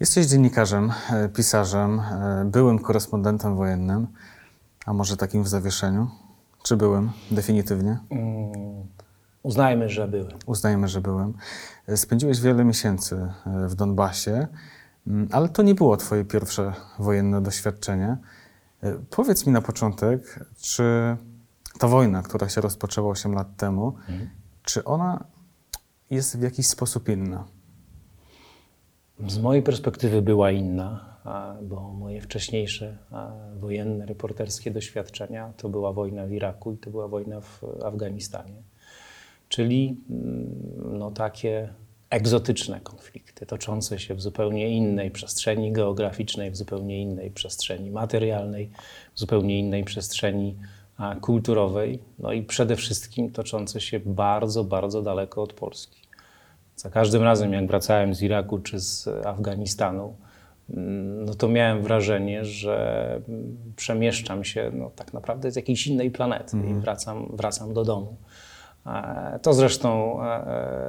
Jesteś dziennikarzem, e, pisarzem, e, byłym korespondentem wojennym, a może takim w zawieszeniu? Czy byłem definitywnie? Mm, uznajmy, że byłem. Uznajmy, że byłem. E, Spędziłeś wiele miesięcy w Donbasie, mm, ale to nie było Twoje pierwsze wojenne doświadczenie. Powiedz mi na początek, czy ta wojna, która się rozpoczęła 8 lat temu, czy ona jest w jakiś sposób inna? Z mojej perspektywy była inna, bo moje wcześniejsze wojenne, reporterskie doświadczenia to była wojna w Iraku i to była wojna w Afganistanie. Czyli mm, no, takie egzotyczne konflikty, toczące się w zupełnie innej przestrzeni geograficznej, w zupełnie innej przestrzeni materialnej, w zupełnie innej przestrzeni kulturowej, no i przede wszystkim toczące się bardzo, bardzo daleko od Polski. Za każdym razem, jak wracałem z Iraku czy z Afganistanu, mm, no to miałem wrażenie, że mm, przemieszczam się no, tak naprawdę z jakiejś innej planety i wracam, wracam do domu. E, To zresztą e,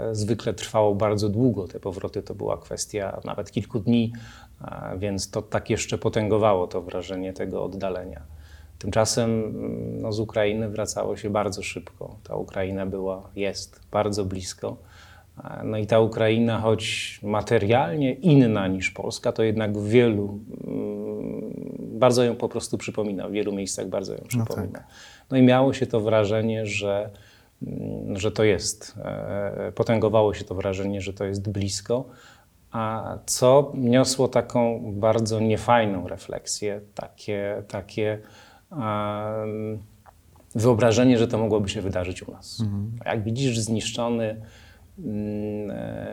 e, zwykle trwało bardzo długo. Te powroty to była kwestia nawet kilku dni, więc to tak jeszcze potęgowało to wrażenie tego oddalenia. Tymczasem mm, no, z Ukrainy wracało się bardzo szybko. Ta Ukraina była, jest bardzo blisko. E, No i ta Ukraina, choć materialnie inna niż Polska, to jednak w wielu, mm, bardzo ją po prostu przypomina, w wielu miejscach bardzo ją przypomina. No i miało się to wrażenie, że, mm, że to jest, e, potęgowało się to wrażenie, że to jest blisko, a co niosło taką bardzo niefajną refleksję, takie, takie wyobrażenie, że to mogłoby się wydarzyć u nas. Jak widzisz zniszczony e,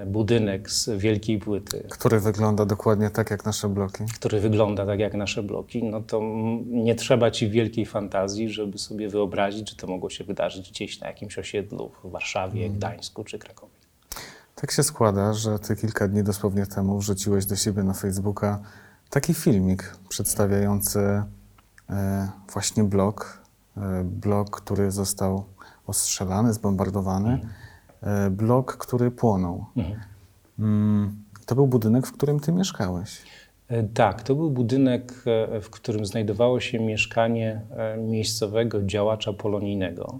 budynek z wielkiej płyty, Który wygląda dokładnie tak jak nasze bloki? który wygląda tak jak nasze bloki, no to mm, nie trzeba ci wielkiej fantazji, żeby sobie wyobrazić, że to mogło się wydarzyć gdzieś na jakimś osiedlu w Warszawie, Gdańsku czy Krakowie. Tak się składa, że ty kilka dni dosłownie temu wrzuciłeś do siebie na Facebooka taki filmik przedstawiający e, właśnie blok, e, blok, który został ostrzelany, zbombardowany, e, blok, który płonął. Mm, to był budynek, w którym ty mieszkałeś. E, Tak, to był budynek, e, w którym znajdowało się mieszkanie e, miejscowego działacza polonijnego.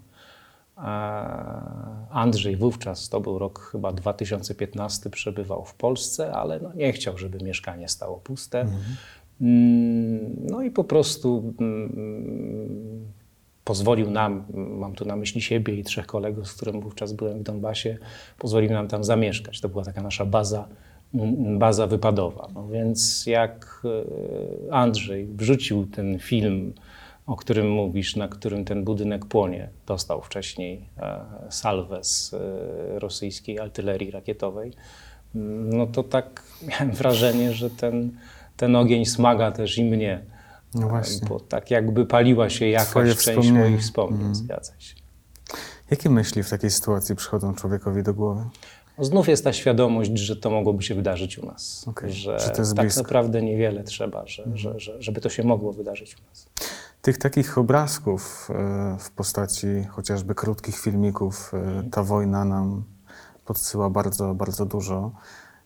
Andrzej wówczas, to był rok chyba 2015, przebywał w Polsce, ale no nie chciał, żeby mieszkanie stało puste. Mm, No i po prostu mm, pozwolił nam, mam tu na myśli siebie i trzech kolegów, z którym wówczas byłem w Donbasie, pozwolił nam tam zamieszkać. To była taka nasza baza, baza wypadowa. No więc jak e, Andrzej wrzucił ten film, o którym mówisz, na którym ten budynek płonie, dostał wcześniej e, salwę z e, rosyjskiej artylerii rakietowej, no to tak miałem wrażenie, że ten, ten ogień smaga też i mnie. No właśnie. Bo tak jakby paliła się jakaś Twoje część moich wspomnień, Mhm. zgadza się. Jakie myśli w takiej sytuacji przychodzą człowiekowi do głowy? No Znów jest ta świadomość, że to mogłoby się wydarzyć u nas. Okej, Że, że to jest tak blisko. Mhm. naprawdę niewiele trzeba, że, że, że, żeby to się mogło wydarzyć u nas. Tych takich obrazków e, w postaci chociażby krótkich filmików e, ta wojna nam podsyła bardzo, bardzo dużo.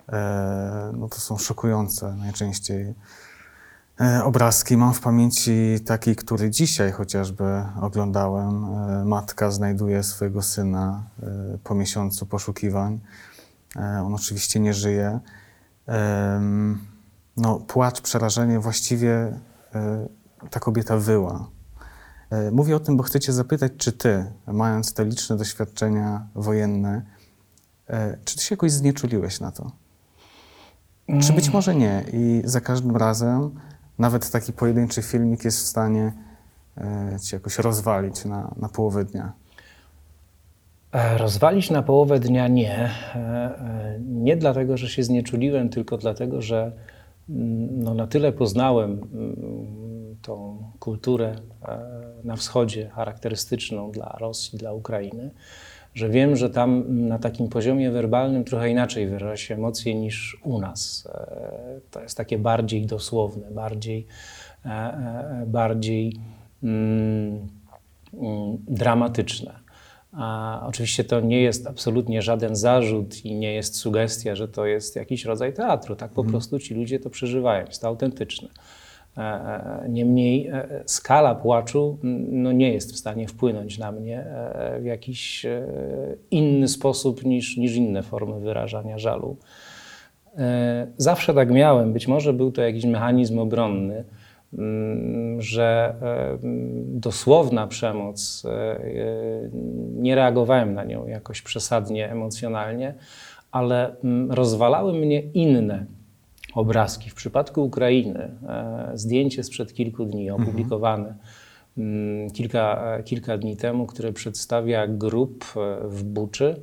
E, No to są szokujące najczęściej e, obrazki. Mam w pamięci taki, który dzisiaj chociażby oglądałem. E, Matka znajduje swojego syna e, po miesiącu poszukiwań. E, On oczywiście nie żyje. No, płacz, przerażenie, właściwie e, ta kobieta wyła. E, Mówię o tym, bo chcę Cię zapytać, czy Ty, mając te liczne doświadczenia wojenne, e, czy Ty się jakoś znieczuliłeś na to? Czy być może nie i za każdym razem nawet taki pojedynczy filmik jest w stanie e, Cię jakoś rozwalić na, na połowę dnia? E, Rozwalić na połowę dnia nie. E, Nie dlatego, że się znieczuliłem, tylko dlatego, że mm, no, na tyle poznałem mm, tą kulturę na wschodzie charakterystyczną dla Rosji, dla Ukrainy, że wiem, że tam na takim poziomie werbalnym trochę inaczej wyraża się emocje niż u nas. E, To jest takie bardziej dosłowne, bardziej, e, e, bardziej mm, mm, dramatyczne. A oczywiście to nie jest absolutnie żaden zarzut i nie jest sugestia, że to jest jakiś rodzaj teatru. Tak po mhm. prostu ci ludzie to przeżywają, jest to autentyczne. E, e, niemniej e, skala płaczu no, nie jest w stanie wpłynąć na mnie w jakiś inny sposób niż, niż inne formy wyrażania żalu. Zawsze tak miałem, być może był to jakiś mechanizm obronny, że dosłowna przemoc, nie reagowałem na nią jakoś przesadnie emocjonalnie, ale rozwalały mnie inne obrazki. W przypadku Ukrainy e, zdjęcie sprzed kilku dni mhm. opublikowane mhm. kilka, e, kilka dni temu, które przedstawia grup e, w Buczy.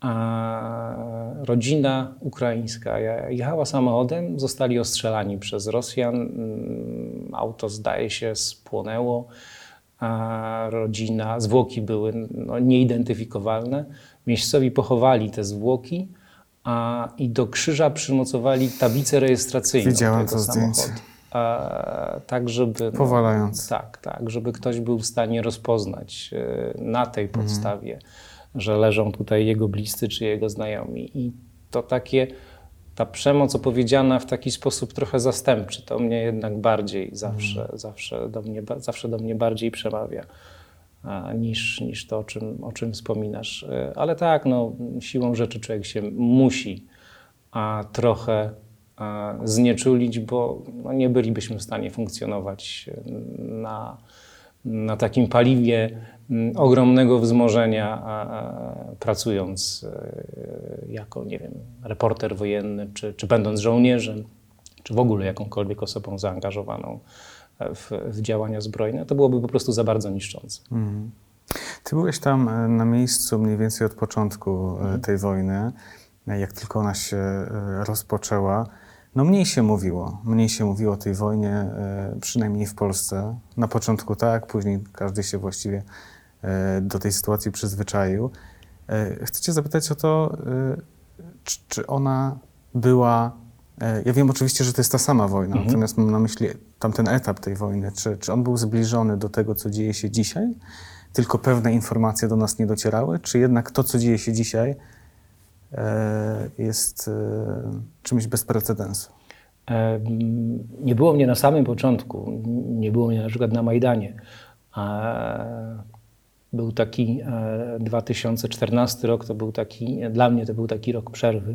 A rodzina ukraińska jechała samochodem, zostali ostrzelani przez Rosjan. Mm, auto zdaje się spłonęło. A rodzina, zwłoki były no, nieidentyfikowalne. Miejscowi pochowali te zwłoki a, i do krzyża przymocowali tablicę rejestracyjną Widziałem tego to samochodu. zdjęcie. A, tak, żeby. No, Powalając. Tak, tak, żeby ktoś był w stanie rozpoznać e, na tej mhm. podstawie, że leżą tutaj jego bliscy czy jego znajomi. I to takie, ta przemoc opowiedziana w taki sposób trochę zastępczy, to mnie jednak bardziej zawsze, mhm. zawsze, do mnie, zawsze do mnie bardziej przemawia niż, niż to, o czym, o czym wspominasz. E, ale tak, no, siłą rzeczy człowiek się musi a, trochę a, znieczulić, bo no, nie bylibyśmy w stanie funkcjonować e, na, na takim paliwie ogromnego wzmożenia, pracując e, jako, nie wiem, reporter wojenny, czy, czy będąc żołnierzem, czy w ogóle jakąkolwiek osobą zaangażowaną w, w działania zbrojne, to byłoby po prostu za bardzo niszczące. Mm. Ty byłeś tam e, na miejscu mniej więcej od początku mm. tej wojny, e, jak tylko ona się rozpoczęła. No mniej się mówiło, mniej się mówiło o tej wojnie, przynajmniej w Polsce. Na początku tak, później każdy się właściwie do tej sytuacji przyzwyczaił. Chcę cię zapytać o to, czy, czy ona była E, ja wiem oczywiście, że to jest ta sama wojna, mhm. natomiast mam na myśli tamten etap tej wojny. Czy, czy on był zbliżony do tego, co dzieje się dzisiaj? Tylko pewne informacje do nas nie docierały? Czy jednak to, co dzieje się dzisiaj, e, jest e, czymś bez precedensu? Nie było mnie na samym początku, nie było mnie na przykład na Majdanie. Był taki 2014 rok, to był taki, dla mnie to był taki rok przerwy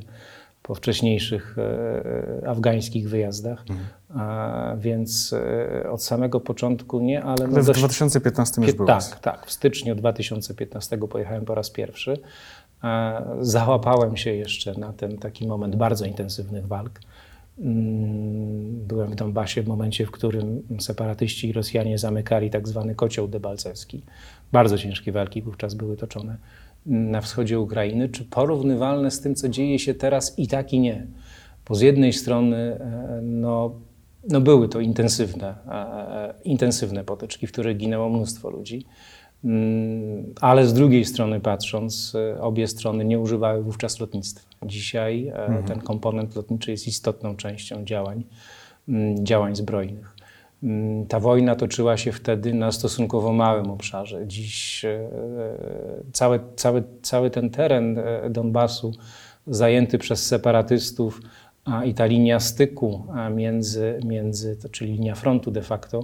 po wcześniejszych e, e, afgańskich wyjazdach, mhm. a, więc e, od samego początku nie, ale... No w dość... 2015 już byłeś. Tak, tak. W styczniu 2015 pojechałem po raz pierwszy. Załapałem się jeszcze na ten taki moment bardzo intensywnych walk. Mm, byłem w Donbasie w momencie, w którym separatyści i Rosjanie zamykali tak zwany kocioł debalcewski. Bardzo ciężkie walki wówczas były toczone na wschodzie Ukrainy, czy porównywalne z tym, co dzieje się teraz i tak i nie. Bo z jednej strony e, no, no były to intensywne, e, e, intensywne potyczki, w których ginęło mnóstwo ludzi, mm, ale z drugiej strony patrząc, obie strony nie używały wówczas lotnictwa. Dzisiaj mhm. ten komponent lotniczy jest istotną częścią działań, mm, działań zbrojnych. Mm, ta wojna toczyła się wtedy na stosunkowo małym obszarze. Dziś e, cały, cały, cały ten teren e, Donbasu zajęty przez separatystów i ta linia styku między, między, czyli linia frontu de facto,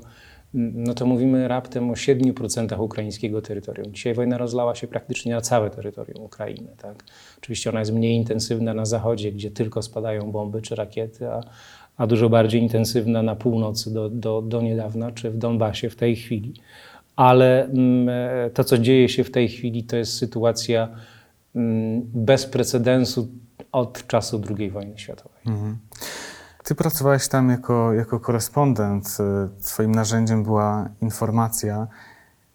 no to mówimy raptem o 7% ukraińskiego terytorium. Dzisiaj wojna rozlała się praktycznie na całe terytorium Ukrainy. Tak? Oczywiście ona jest mniej intensywna na zachodzie, gdzie tylko spadają bomby czy rakiety, a, a dużo bardziej intensywna na północy do, do, do niedawna, czy w Donbasie w tej chwili. Ale mm, to, co dzieje się w tej chwili, to jest sytuacja mm, bez precedensu od czasu II wojny światowej. Mhm. Ty pracowałeś tam jako, jako korespondent. Twoim narzędziem była informacja.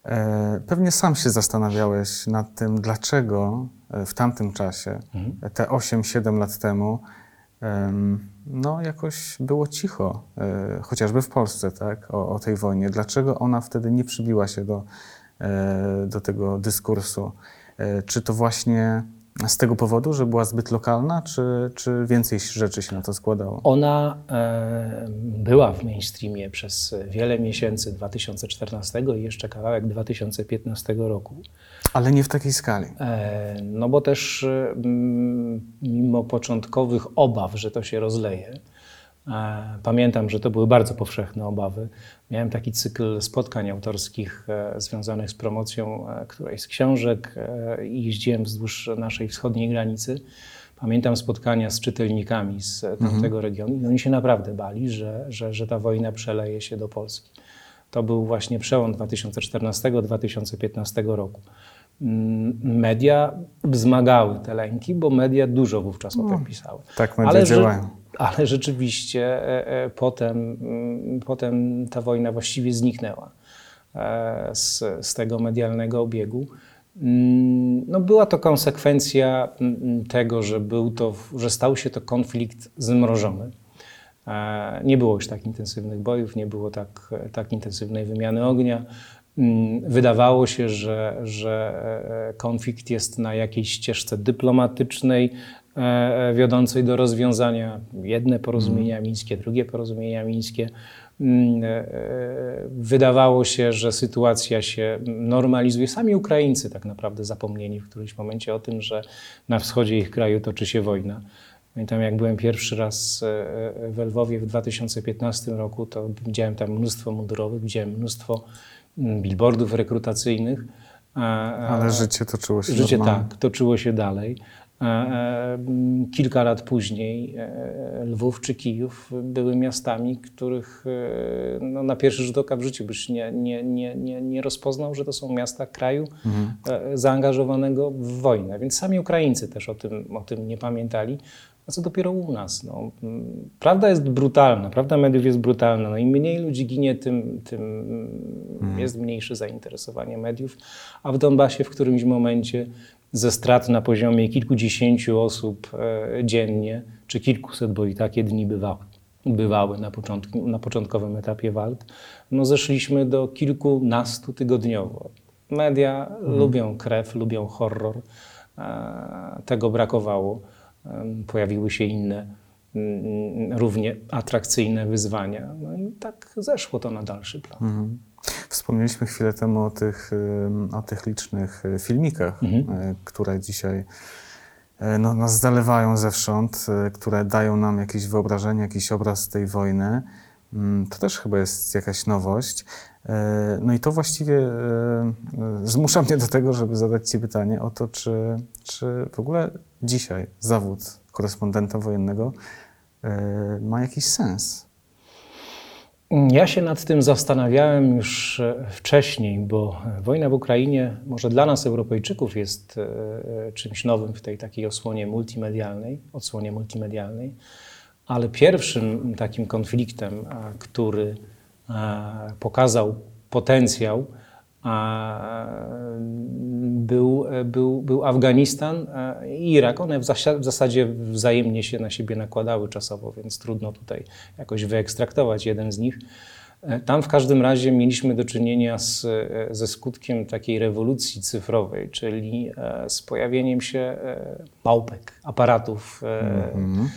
E, pewnie sam się zastanawiałeś nad tym, dlaczego w tamtym czasie, mhm. te 8-7 lat temu, no jakoś było cicho, e, chociażby w Polsce, tak, o, o, tej wojnie. Dlaczego ona wtedy nie przybiła się do, e, do tego dyskursu? E, czy to właśnie Z tego powodu, że była zbyt lokalna, czy, czy więcej rzeczy się na to składało? Ona e, była w mainstreamie przez wiele miesięcy 2014 i jeszcze kawałek 2015 roku. Ale nie w takiej skali. E, no bo też e, mimo początkowych obaw, że to się rozleje, e, pamiętam, że to były bardzo powszechne obawy. Miałem taki cykl spotkań autorskich związanych z promocją którejś z książek i jeździłem wzdłuż naszej wschodniej granicy. Pamiętam spotkania z czytelnikami z tamtego mhm. regionu i oni się naprawdę bali, że, że, że ta wojna przeleje się do Polski. To był właśnie przełom 2014-2015 roku. Media wzmagały te lęki, bo media dużo wówczas o tym no, pisały. Tak media ale, działają. Ale rzeczywiście e, e, potem, potem ta wojna właściwie zniknęła e, z, z tego medialnego obiegu. Mm, no była to konsekwencja tego, że, był to, że stał się to konflikt zmrożony. Nie było już tak intensywnych bojów, nie było tak, tak intensywnej wymiany ognia. Mm, wydawało się, że, że e, konflikt jest na jakiejś ścieżce dyplomatycznej, e, e, wiodącej do rozwiązania. Jedne porozumienia mhm. mińskie, drugie porozumienia mińskie. Mm, wydawało się, że sytuacja się normalizuje. Sami Ukraińcy tak naprawdę zapomnieli w którymś momencie o tym, że na wschodzie ich kraju toczy się wojna. Pamiętam, jak byłem pierwszy raz w Lwowie w 2015 roku, to widziałem tam mnóstwo mundurowych, widziałem mnóstwo billboardów rekrutacyjnych. Ale życie toczyło się Życie normalnie. tak, toczyło się dalej. Kilka lat później e, Lwów czy Kijów były miastami, których e, no, na pierwszy rzut oka w życiu byś nie, nie, nie, nie, nie rozpoznał, że to są miasta kraju mhm. E, zaangażowanego w wojnę. Więc sami Ukraińcy też o tym, o tym nie pamiętali. A co dopiero u nas? No, prawda jest brutalna, prawda mediów jest brutalna. No, Im mniej ludzi ginie, tym, tym hmm. jest mniejsze zainteresowanie mediów. A w Donbasie w którymś momencie ze strat na poziomie kilkudziesięciu osób e, dziennie, czy kilkuset, bo i takie dni bywały, bywały na, początku, na początkowym etapie walk, no zeszliśmy do kilkunastu tygodniowo. Media hmm. lubią krew, lubią horror. E, tego brakowało pojawiły się inne, mm, równie atrakcyjne wyzwania. No i tak zeszło to na dalszy plan. Mhm. Wspomnieliśmy chwilę temu o tych, o tych licznych e, filmikach, mhm. E, które dzisiaj e, no, nas zalewają zewsząd, które dają nam jakieś wyobrażenie, jakiś obraz tej wojny. Mm, to też chyba jest jakaś nowość. No i to właściwie zmusza mnie do tego, żeby zadać Ci pytanie o to, czy, czy w ogóle dzisiaj zawód korespondenta wojennego e, ma jakiś sens. Ja się nad tym zastanawiałem już e, wcześniej, bo wojna w Ukrainie może dla nas, Europejczyków, jest e, czymś nowym w tej takiej osłonie multimedialnej, odsłonie multimedialnej, ale pierwszym takim konfliktem, który pokazał potencjał był, był, był Afganistan i Irak. One w zasadzie wzajemnie się na siebie nakładały czasowo, więc trudno tutaj jakoś wyekstraktować jeden z nich. E, tam w każdym razie mieliśmy do czynienia z, e, ze skutkiem takiej rewolucji cyfrowej, czyli e, z pojawieniem się małpek, aparatów. Mm -hmm.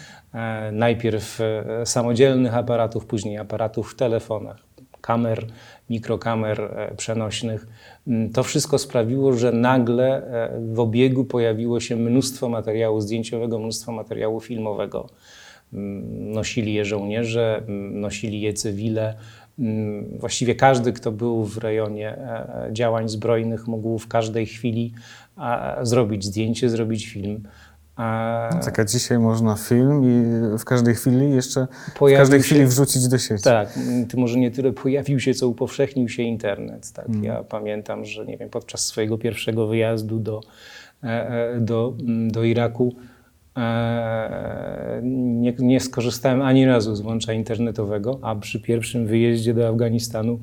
Najpierw samodzielnych aparatów, później aparatów w telefonach, kamer mikrokamer e, przenośnych. Mm, to wszystko sprawiło, że nagle e, w obiegu pojawiło się mnóstwo materiału zdjęciowego, mnóstwo materiału filmowego. Mm, nosili je żołnierze, mm, nosili je cywile. Właściwie każdy, kto był w rejonie e, działań zbrojnych, mógł w każdej chwili zrobić zdjęcie, zrobić film. No tak, a dzisiaj można film i w każdej chwili jeszcze w każdej się, chwili wrzucić do sieci. Tak, to może nie tyle pojawił się, co upowszechnił się internet. Tak. Hmm. Ja pamiętam, że nie wiem, podczas swojego pierwszego wyjazdu do, e, e, do, do Iraku e, nie, nie skorzystałem ani razu z łącza internetowego, a przy pierwszym wyjeździe do Afganistanu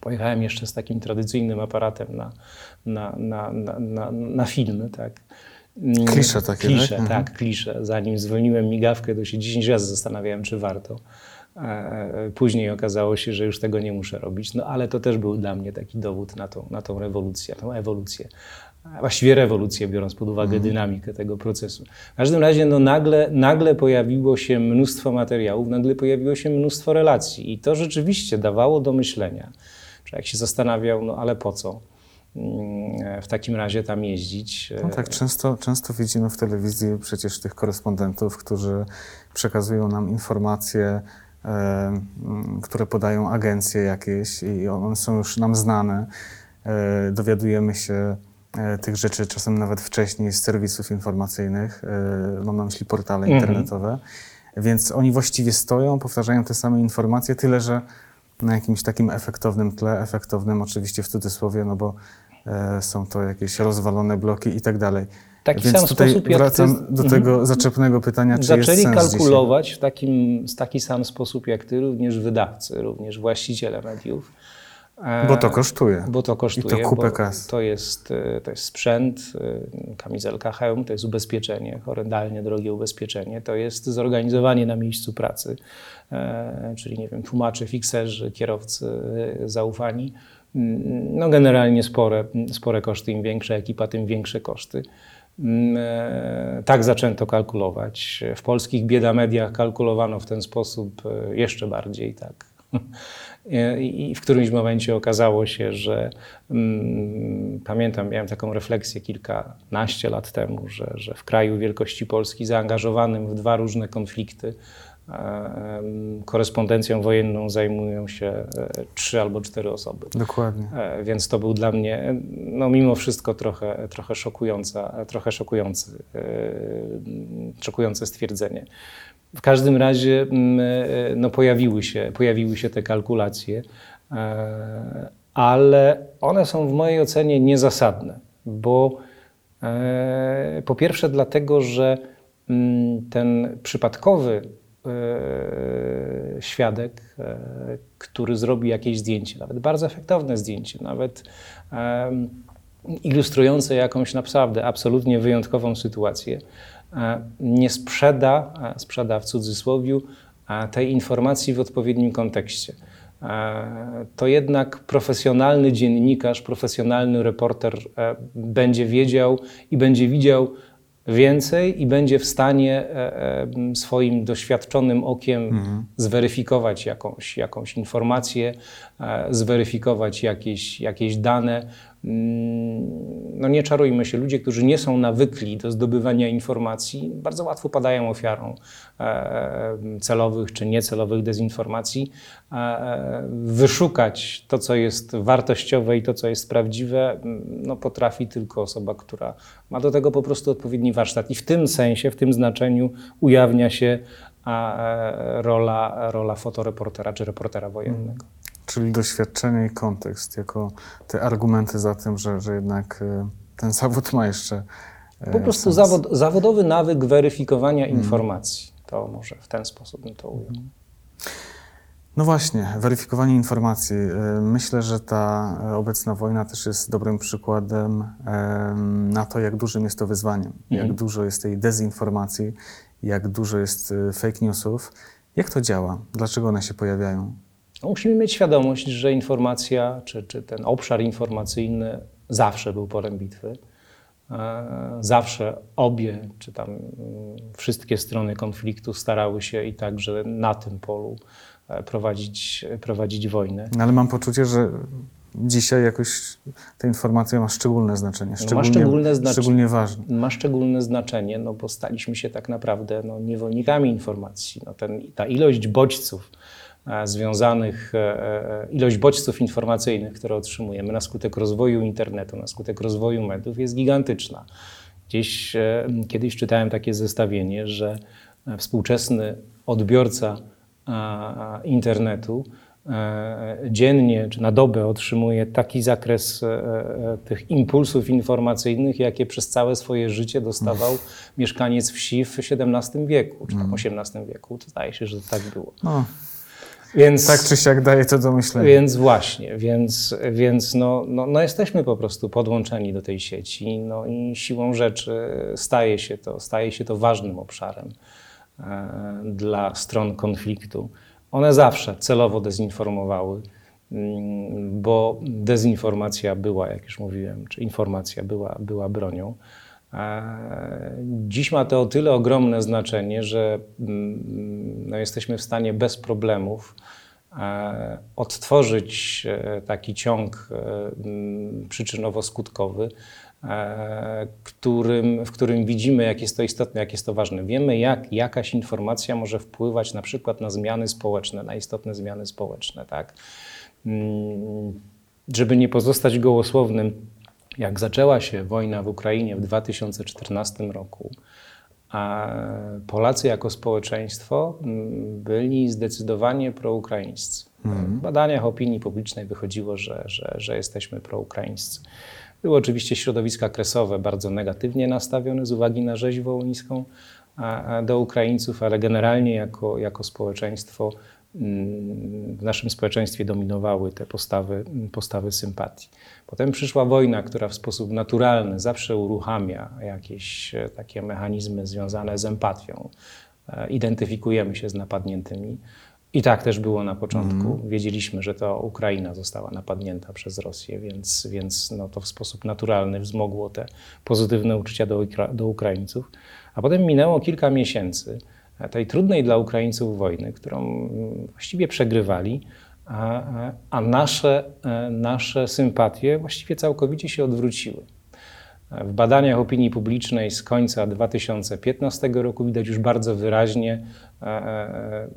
pojechałem jeszcze z takim tradycyjnym aparatem na, na, na, na, na, na filmy. Tak. Mm, klisze takie, klisze, tak? Mhm. tak, klisze. Zanim zwolniłem migawkę, to się 10 razy zastanawiałem, czy warto. E, e, później okazało się, że już tego nie muszę robić, no ale to też był dla mnie taki dowód na tą, na tą rewolucję, tą ewolucję. właściwie rewolucję, biorąc pod uwagę mm. dynamikę tego procesu. W każdym razie no, nagle, nagle pojawiło się mnóstwo materiałów, nagle pojawiło się mnóstwo relacji i to rzeczywiście dawało do myślenia. Człowiek się zastanawiał, no ale po co? Mm, w takim razie tam jeździć. No tak, często, często widzimy w telewizji przecież tych korespondentów, którzy przekazują nam informacje, e, które podają agencje jakieś i one są już nam znane. E, dowiadujemy się e, tych rzeczy czasem nawet wcześniej z serwisów informacyjnych, e, mam na myśli portale mhm. internetowe. Więc oni właściwie stoją, powtarzają te same informacje, tyle że na jakimś takim efektownym tle, efektownym oczywiście w cudzysłowie, no bo e, są to jakieś rozwalone bloki i tak dalej. Taki Więc sam tutaj sposób, wracam jak ty... do tego mhm. zaczepnego pytania, czy Zaczęli jest sens kalkulować w takim, w taki sam sposób jak ty, również wydawcy, również właściciele mediów. E, bo to kosztuje. Bo to kosztuje. I to kupę kas. To jest, e, to jest sprzęt, e, kamizelka, hełm, to jest ubezpieczenie, horrendalnie drogie ubezpieczenie, to jest zorganizowanie na miejscu pracy, czyli nie wiem, tłumacze, fikserzy, kierowcy zaufani. No generalnie spore, spore koszty, im większa ekipa, tym większe koszty. Mm, tak zaczęto kalkulować. W polskich bieda mediach kalkulowano w ten sposób jeszcze bardziej, tak. I w którymś momencie okazało się, że mm, pamiętam, miałem taką refleksję kilkanaście lat temu, że, że w kraju wielkości Polski zaangażowanym w dwa różne konflikty korespondencją wojenną zajmują się e, trzy albo cztery osoby. Dokładnie. E, więc to był dla mnie, no mimo wszystko trochę, trochę szokująca, trochę szokujący, e, szokujące stwierdzenie. W każdym razie mm, e, no, pojawiły, się, pojawiły się te kalkulacje, e, ale one są w mojej ocenie niezasadne, bo e, po pierwsze dlatego, że mm, ten przypadkowy świadek, który zrobi jakieś zdjęcie, nawet bardzo efektowne zdjęcie, nawet ilustrujące jakąś naprawdę absolutnie wyjątkową sytuację, E, nie sprzeda, e, sprzeda w cudzysłowie, e, tej informacji w odpowiednim kontekście. To jednak profesjonalny dziennikarz, profesjonalny reporter będzie wiedział i będzie widział więcej i będzie w stanie swoim doświadczonym okiem mhm. zweryfikować jakąś, jakąś informację, zweryfikować jakieś, jakieś dane, no nie czarujmy się, ludzie, którzy nie są nawykli do zdobywania informacji, bardzo łatwo padają ofiarą e, celowych czy niecelowych dezinformacji. E, wyszukać to, co jest wartościowe i to, co jest prawdziwe, no potrafi tylko osoba, która ma do tego po prostu odpowiedni warsztat. I w tym sensie, w tym znaczeniu ujawnia się e, rola, rola fotoreportera czy reportera wojennego. Czyli doświadczenie i kontekst, jako te argumenty za tym, że, że jednak e, ten zawód ma jeszcze. E, po prostu zawod, zawodowy nawyk weryfikowania mm. informacji. To może w ten sposób bym to ujął. Mhm. No właśnie, weryfikowanie informacji. E, myślę, że ta obecna wojna też jest dobrym przykładem na to, jak dużym jest to wyzwaniem, jak mhm. dużo jest tej dezinformacji, jak dużo jest fake newsów. Jak to działa? Dlaczego one się pojawiają? No, musimy mieć świadomość, że informacja, czy, czy ten obszar informacyjny zawsze był polem bitwy. E, zawsze obie, czy tam mm, wszystkie strony konfliktu starały się i także na tym polu e, prowadzić, prowadzić wojnę. No ale mam poczucie, że dzisiaj jakoś ta informacja ma szczególne znaczenie, szczególnie, no ma szczególne znaczenie, szczególnie ważne. Ma szczególne znaczenie, no bo staliśmy się tak naprawdę no, niewolnikami informacji. No ten, ta ilość bodźców, związanych, e, e, ilość bodźców informacyjnych, które otrzymujemy na skutek rozwoju internetu, na skutek rozwoju mediów jest gigantyczna. Gdzieś kiedyś czytałem takie zestawienie, że współczesny odbiorca internetu dziennie czy na dobę otrzymuje taki zakres tych impulsów informacyjnych, jakie przez całe swoje życie dostawał mieszkaniec wsi w XVII wieku, czy tam XVIII mm. wieku. To zdaje się, że tak było. No. Więc, tak czy siak daje to do myślenia. Więc właśnie, więc, więc no, no, no jesteśmy po prostu podłączeni do tej sieci no i siłą rzeczy staje się to, staje się to ważnym obszarem e, dla stron konfliktu. One zawsze celowo dezinformowały mm, bo dezinformacja była, jak już mówiłem, czy informacja była, była bronią. Dziś ma to o tyle ogromne znaczenie, że mm, no, jesteśmy w stanie bez problemów e, odtworzyć e, taki ciąg e, mm, przyczynowo-skutkowy, którym, w którym widzimy, jak jest to istotne, jak jest to ważne. Wiemy, jak jakaś informacja może wpływać na przykład na zmiany społeczne, na istotne zmiany społeczne. Tak? Mm, żeby nie pozostać gołosłownym, jak zaczęła się wojna w Ukrainie w 2014 roku, a Polacy jako społeczeństwo mm, byli zdecydowanie proukraińscy. Mhm. W badaniach opinii publicznej wychodziło, że, że, że jesteśmy proukraińscy. Były oczywiście środowiska kresowe bardzo negatywnie nastawione z uwagi na rzeź wołyńską do Ukraińców, ale generalnie jako, jako społeczeństwo w naszym społeczeństwie dominowały te postawy, postawy sympatii. Potem przyszła wojna, która w sposób naturalny zawsze uruchamia jakieś e, takie mechanizmy związane z empatią. E, identyfikujemy się z napadniętymi. I tak też było na początku. Mm. Wiedzieliśmy, że to Ukraina została napadnięta przez Rosję, więc, więc no to w sposób naturalny wzmogło te pozytywne uczucia do, do Ukraińców. A potem minęło kilka miesięcy tej trudnej dla Ukraińców wojny, którą właściwie przegrywali, a, a nasze, e, nasze sympatie właściwie całkowicie się odwróciły. W badaniach opinii publicznej z końca 2015 roku widać już bardzo wyraźnie e, e,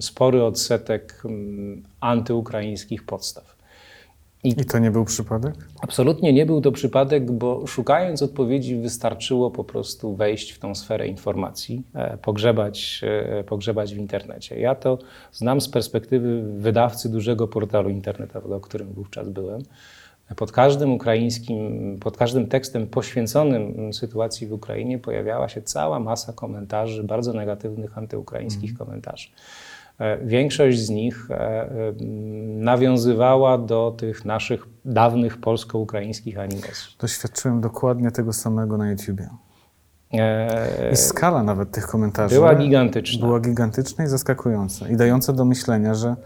spory odsetek antyukraińskich podstaw. I, I, to nie był przypadek? Absolutnie nie był to przypadek, bo szukając odpowiedzi wystarczyło po prostu wejść w tą sferę informacji, e, pogrzebać, e, pogrzebać w internecie. Ja to znam z perspektywy wydawcy dużego portalu internetowego, którym wówczas byłem. Pod każdym ukraińskim, pod każdym tekstem poświęconym sytuacji w Ukrainie pojawiała się cała masa komentarzy, bardzo negatywnych antyukraińskich mm. komentarzy. E, większość z nich e, e, nawiązywała do tych naszych dawnych polsko-ukraińskich animesów. Doświadczyłem dokładnie tego samego na YouTubie. I skala nawet tych komentarzy była gigantyczna. Była gigantyczna i zaskakująca. I dająca do myślenia, że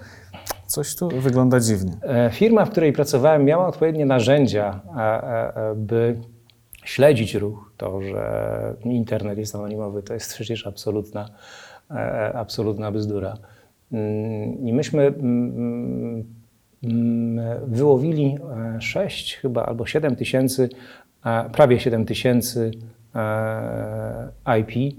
coś tu wygląda dziwnie. Firma, w której pracowałem, miała odpowiednie narzędzia, by śledzić ruch. To, że internet jest anonimowy, to jest przecież absolutna, absolutna bzdura. I myśmy mm, mm, wyłowili 6 e, chyba albo 7 tysięcy, e, prawie 7 tysięcy e, IP,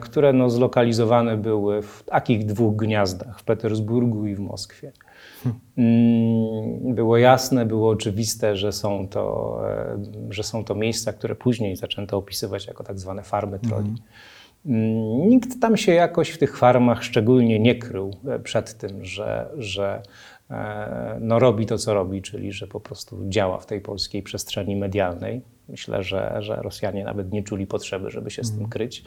które no zlokalizowane były w takich dwóch gniazdach, w Petersburgu i w Moskwie. Było jasne, było oczywiste, że są, to, że są to miejsca, które później zaczęto opisywać jako tak zwane farmy troli. Hmm. Nikt tam się jakoś w tych farmach szczególnie nie krył e, przed tym, że, że e, no robi to, co robi, czyli że po prostu działa w tej polskiej przestrzeni medialnej. Myślę, że, że Rosjanie nawet nie czuli potrzeby, żeby się z tym mhm. kryć.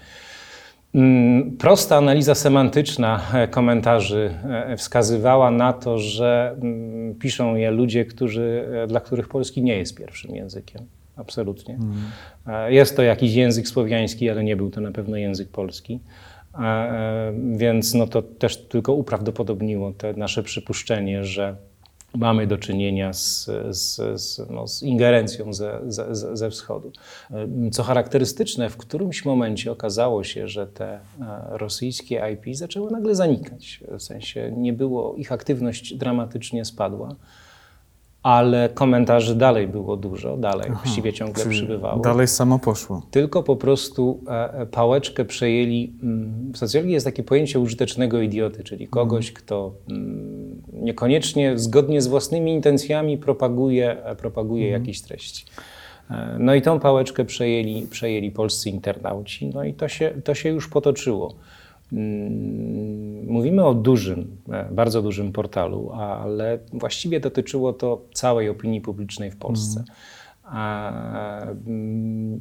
Mm, prosta analiza semantyczna e, komentarzy wskazywała na to, że mm, piszą je ludzie, którzy, dla których polski nie jest pierwszym językiem absolutnie. Mm. Jest to jakiś język słowiański, ale nie był to na pewno język polski. E, więc no to też tylko uprawdopodobniło te nasze przypuszczenie, że mamy do czynienia z, z, z, no, z ingerencją ze, ze, ze, wschodu. E, co charakterystyczne, w którymś momencie okazało się, że te rosyjskie IP zaczęły nagle zanikać. W sensie nie było, ich aktywność dramatycznie spadła ale komentarzy dalej było dużo, dalej Aha, właściwie ciągle przybywało. Dalej samo poszło. Tylko po prostu e, e, pałeczkę przejęli. Mm, w socjologii jest takie pojęcie użytecznego idioty, czyli kogoś, mhm. kto mm, niekoniecznie zgodnie z własnymi intencjami propaguje, e, propaguje mhm. jakieś treści. No i tą pałeczkę przejęli, przejęli polscy internauci, no i to się, to się już potoczyło. Mm, mówimy o dużym, e, bardzo dużym portalu, ale właściwie dotyczyło to całej opinii publicznej w Polsce. Mm,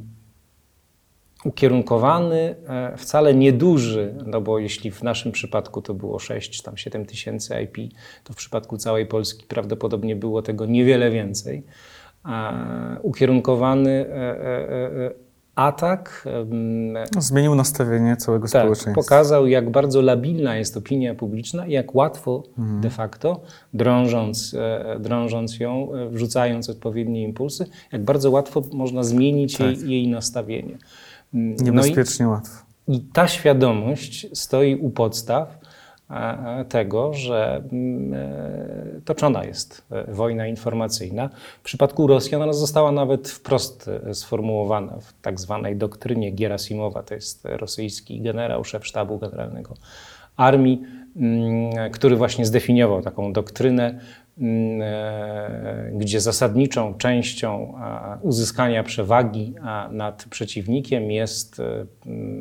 ukierunkowany, e, wcale nieduży, no bo jeśli w naszym przypadku to było 6 tam 7 tysięcy IP, to w przypadku całej Polski prawdopodobnie było tego niewiele więcej. Ukierunkowany e, atak. Zmienił nastawienie całego tak, społeczeństwa. Pokazał, jak bardzo labilna jest opinia publiczna i jak łatwo mhm. de facto, drążąc, e, drążąc ją, e, wrzucając odpowiednie impulsy, jak bardzo łatwo można zmienić tak. jej, jej nastawienie. Mm, Niebezpiecznie no i, łatwo. I ta świadomość stoi u podstaw tego, że mm, e, toczona jest e, wojna informacyjna. W przypadku Rosjan ona została nawet wprost sformułowana w tak zwanej doktrynie Gerasimowa, to jest rosyjski generał, szef sztabu generalnego armii, mm, który właśnie zdefiniował taką doktrynę, mm, gdzie zasadniczą częścią uzyskania przewagi nad przeciwnikiem jest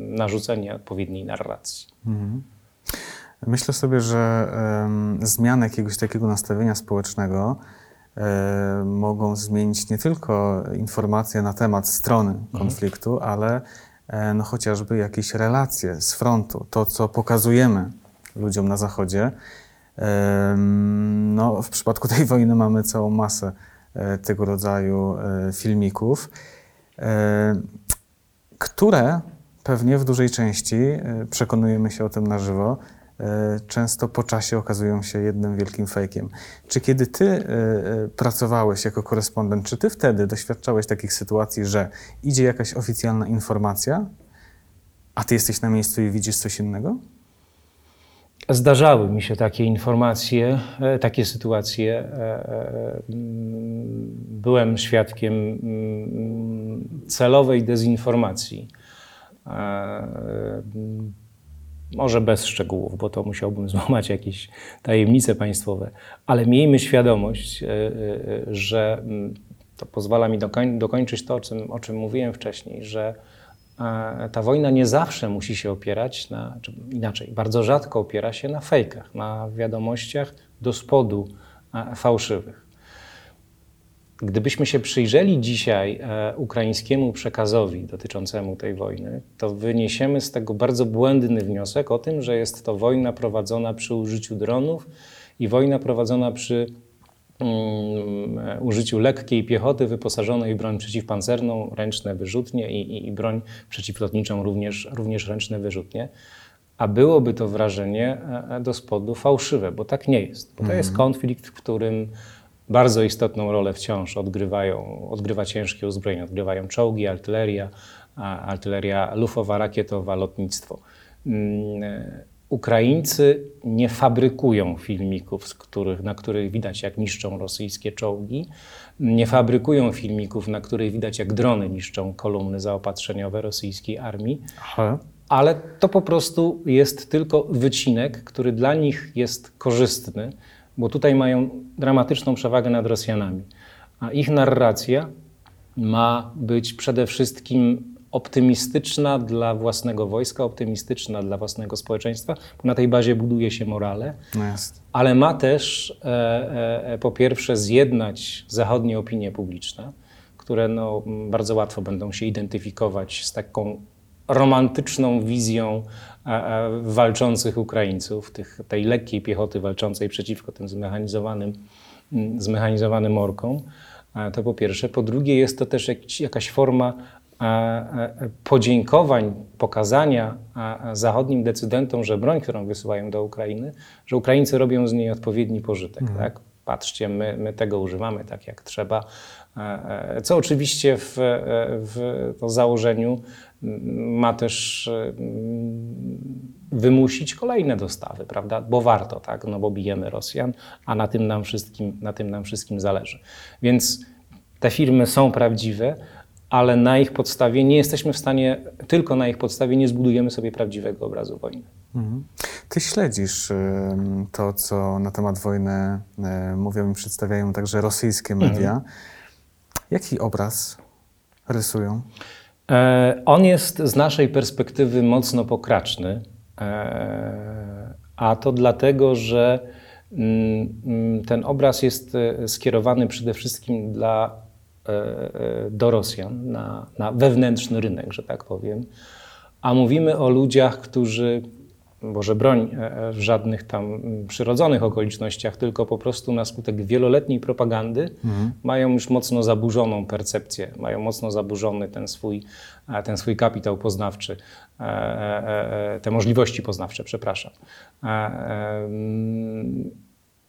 narzucenie odpowiedniej narracji. Mhm. Myślę sobie, że um, zmiany jakiegoś takiego nastawienia społecznego um, mogą zmienić nie tylko informacje na temat strony mhm. konfliktu, ale um, no, chociażby jakieś relacje z frontu, to co pokazujemy ludziom na Zachodzie. No, w przypadku tej wojny mamy całą masę e, tego rodzaju filmików, które pewnie w dużej części, przekonujemy się o tym na żywo, często po czasie okazują się jednym wielkim fejkiem. Czy kiedy ty e, e, pracowałeś jako korespondent, czy ty wtedy doświadczałeś takich sytuacji, że idzie jakaś oficjalna informacja, a ty jesteś na miejscu i widzisz coś innego? Zdarzały mi się takie informacje, takie sytuacje. Byłem świadkiem mm, celowej dezinformacji może bez szczegółów, bo to musiałbym złamać jakieś tajemnice państwowe, ale miejmy świadomość, e, e, że mm, to pozwala mi dokończyć to, o czym, o czym mówiłem wcześniej, że e, ta wojna nie zawsze musi się opierać na, czy inaczej, bardzo rzadko opiera się na fejkach, na wiadomościach do spodu fałszywych. Gdybyśmy się przyjrzeli dzisiaj e, ukraińskiemu przekazowi dotyczącemu tej wojny, to wyniesiemy z tego bardzo błędny wniosek o tym, że jest to wojna prowadzona przy użyciu dronów i wojna prowadzona przy um, użyciu lekkiej piechoty wyposażonej w broń przeciwpancerną, ręczne wyrzutnie i, i, i broń przeciwlotniczą, również, również ręczne wyrzutnie. A byłoby to wrażenie e, do spodu fałszywe, bo tak nie jest. Bo to jest mhm. konflikt, w którym bardzo istotną rolę wciąż odgrywają, odgrywa ciężkie uzbrojenie, odgrywają czołgi, artyleria, artyleria lufowa, rakietowa, lotnictwo. Mm, Ukraińcy nie fabrykują filmików, z których, na których widać, jak niszczą rosyjskie czołgi, nie fabrykują filmików, na których widać, jak drony niszczą kolumny zaopatrzeniowe rosyjskiej armii. Aha. Ale to po prostu jest tylko wycinek, który dla nich jest korzystny, bo tutaj mają dramatyczną przewagę nad Rosjanami. A ich narracja ma być przede wszystkim optymistyczna dla własnego wojska, optymistyczna dla własnego społeczeństwa, bo na tej bazie buduje się morale, no ale ma też e, e, po pierwsze zjednać zachodnie opinie publiczne, które no, bardzo łatwo będą się identyfikować z taką romantyczną wizją walczących Ukraińców, tych, tej lekkiej piechoty walczącej przeciwko tym zmechanizowanym, mm, zmechanizowanym orkom. To po pierwsze. Po drugie, jest to też jakiś, jakaś forma podziękowań, pokazania zachodnim decydentom, że broń, którą wysyłają do Ukrainy, że Ukraińcy robią z niej odpowiedni pożytek. Mhm. Tak? Patrzcie, my, my tego używamy tak jak trzeba. Co oczywiście w, w założeniu ma też e, wymusić kolejne dostawy, prawda? Bo warto, tak? No bo bijemy Rosjan, a na tym nam wszystkim, na tym nam wszystkim zależy. Więc te firmy są prawdziwe, ale na ich podstawie nie jesteśmy w stanie, tylko na ich podstawie nie zbudujemy sobie prawdziwego obrazu wojny. Mhm. Ty śledzisz to, co na temat wojny mówią i przedstawiają także rosyjskie media. Mhm. Jaki obraz rysują? E, on jest z naszej perspektywy mocno pokraczny, e, a to dlatego, że mm, mm, ten obraz jest e, skierowany przede wszystkim dla, do Rosjan, na, na wewnętrzny rynek, że tak powiem. A mówimy o ludziach, którzy Boże broń, w żadnych tam przyrodzonych okolicznościach, tylko po prostu na skutek wieloletniej propagandy mhm. mają już mocno zaburzoną percepcję, mają mocno zaburzony ten swój, ten swój kapitał poznawczy, te możliwości poznawcze, przepraszam.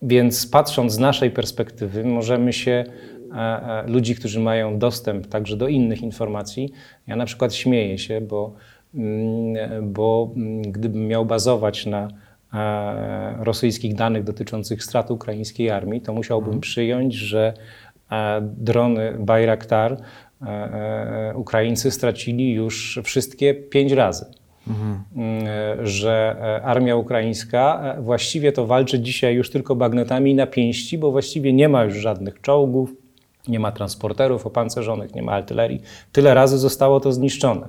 Więc patrząc z naszej perspektywy, możemy się ludzi, którzy mają dostęp także do innych informacji, ja na przykład śmieję się, bo, mm, bo mm, gdybym miał bazować na rosyjskich danych dotyczących strat ukraińskiej armii, to musiałbym mhm. przyjąć, że drony Bayraktar Ukraińcy stracili już wszystkie pięć razy. Mhm. Że e, armia ukraińska e, właściwie to walczy dzisiaj już tylko bagnetami na pięści, bo właściwie nie ma już żadnych czołgów, nie ma transporterów opancerzonych, nie ma artylerii. Tyle razy zostało to zniszczone.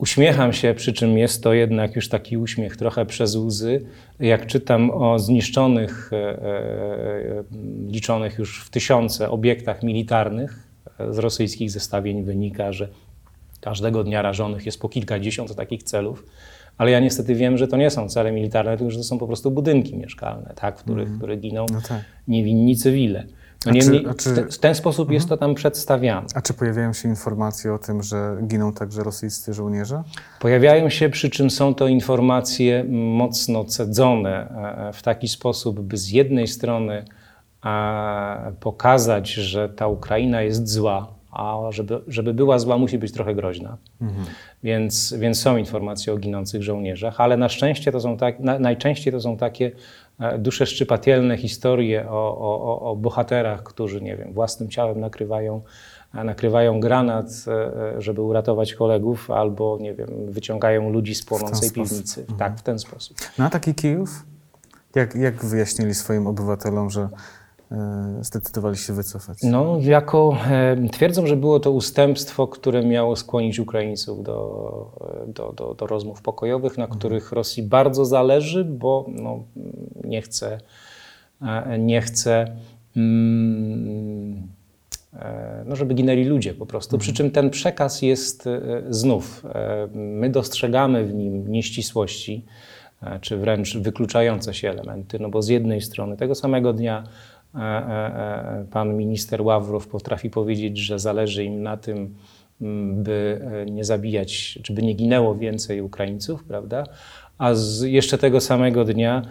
Uśmiecham się, przy czym jest to jednak już taki uśmiech trochę przez łzy, jak czytam o zniszczonych, e, e, liczonych już w tysiące obiektach militarnych. Z rosyjskich zestawień wynika, że każdego dnia rażonych jest po kilkadziesiąt takich celów. Ale ja niestety wiem, że to nie są cele militarne, tylko że to są po prostu budynki mieszkalne, tak, w których, mm. które giną no tak. niewinni cywile. No niemniej, czy, w ten sposób mhm. jest to tam przedstawiane. A czy pojawiają się informacje o tym, że giną także rosyjscy żołnierze? Pojawiają się, przy czym są to informacje mocno cedzone e, w taki sposób, by z jednej strony pokazać, że ta Ukraina jest zła, a żeby, żeby była zła, musi być trochę groźna. Mhm. Więc, więc są informacje o ginących żołnierzach, ale na szczęście to są tak, na, najczęściej to są takie E, dusze szczypatielne historie o, o, o bohaterach, którzy, nie wiem, własnym ciałem nakrywają, e, nakrywają granat, e, żeby uratować kolegów, albo, nie wiem, wyciągają ludzi z płonącej piwnicy. Mhm. Tak, w ten sposób. No a taki Kijów? Jak, jak wyjaśnili swoim obywatelom, że E, zdecydowali się wycofać? No, jako, e, twierdzą, że było to ustępstwo, które miało skłonić Ukraińców do, do, do, do rozmów pokojowych, na których Rosji bardzo zależy, bo no, nie chce, e, nie chce mm, no, żeby ginęli ludzie po prostu. Przy czym ten przekaz jest znów, my dostrzegamy w nim nieścisłości, czy wręcz wykluczające się elementy, no bo z jednej strony tego samego dnia E, e, e, pan minister Ławrow potrafi powiedzieć, że zależy im na tym, by nie zabijać, czy by nie ginęło więcej Ukraińców, prawda? A z jeszcze tego samego dnia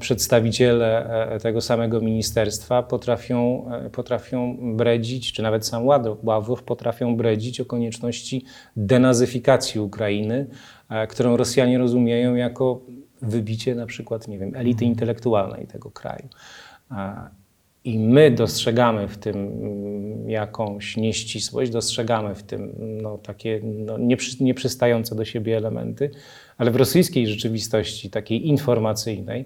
przedstawiciele tego samego ministerstwa potrafią, potrafią bredzić, czy nawet sam Ławrow potrafią bredzić o konieczności denazyfikacji Ukrainy, którą Rosjanie rozumieją jako wybicie na przykład, nie wiem, elity intelektualnej tego kraju. I my dostrzegamy w tym mm, jakąś nieścisłość, dostrzegamy w tym no, takie no, nieprzy, nieprzystające do siebie elementy, ale w rosyjskiej rzeczywistości, takiej informacyjnej,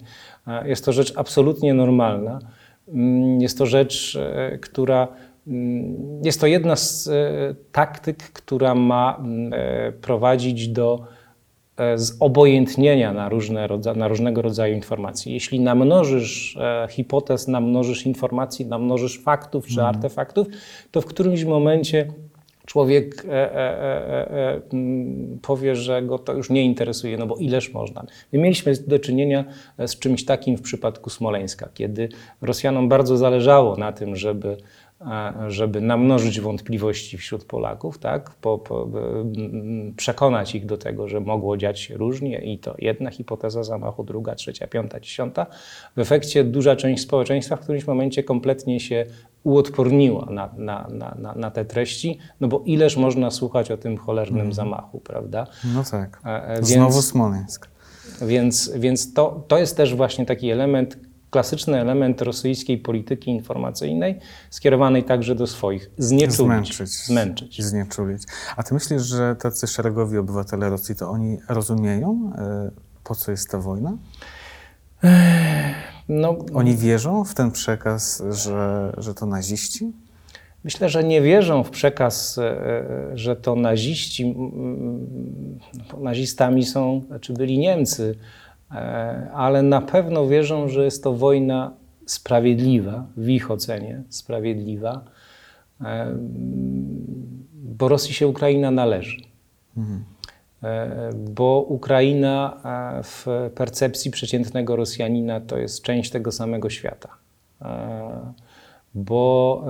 jest to rzecz absolutnie normalna. Mm, jest to rzecz, e, która mm, jest to jedna z e, taktyk, która ma e, prowadzić do zobojętnienia na, różne, na różnego rodzaju informacje. Jeśli namnożysz e, hipotez, namnożysz informacji, namnożysz faktów czy mhm. artefaktów, to w którymś momencie człowiek e, e, e, e powie, że go to już nie interesuje, no bo ileż można. My mieliśmy do czynienia z czymś takim w przypadku Smoleńska, kiedy Rosjanom bardzo zależało na tym, żeby żeby namnożyć wątpliwości wśród Polaków, tak? Po, po, przekonać ich do tego, że mogło dziać się różnie i to jedna hipoteza zamachu, druga, trzecia, piąta, dziesiąta. W efekcie duża część społeczeństwa w którymś momencie kompletnie się uodporniła na, na, na, na te treści, no bo ileż można słuchać o tym cholernym mm. zamachu, prawda? No tak. Więc, Znowu Smoleńsk. Więc, więc to, to jest też właśnie taki element, klasyczny element rosyjskiej polityki informacyjnej, skierowanej także do swoich. Znieczulić. Zmęczyć. Zmęczyć. Znieczulić. A ty myślisz, że tacy szeregowi obywatele Rosji, to oni rozumieją, e, po co jest ta wojna? No, oni wierzą w ten przekaz, że, że to naziści? Myślę, że nie wierzą w przekaz, e, że to naziści. Nazistami są, czy znaczy byli Niemcy, E, ale na pewno wierzą, że jest to wojna sprawiedliwa, w ich ocenie sprawiedliwa, e, bo Rosji się Ukraina należy. Mhm. bo Ukraina w percepcji przeciętnego Rosjanina to jest część tego samego świata. Bo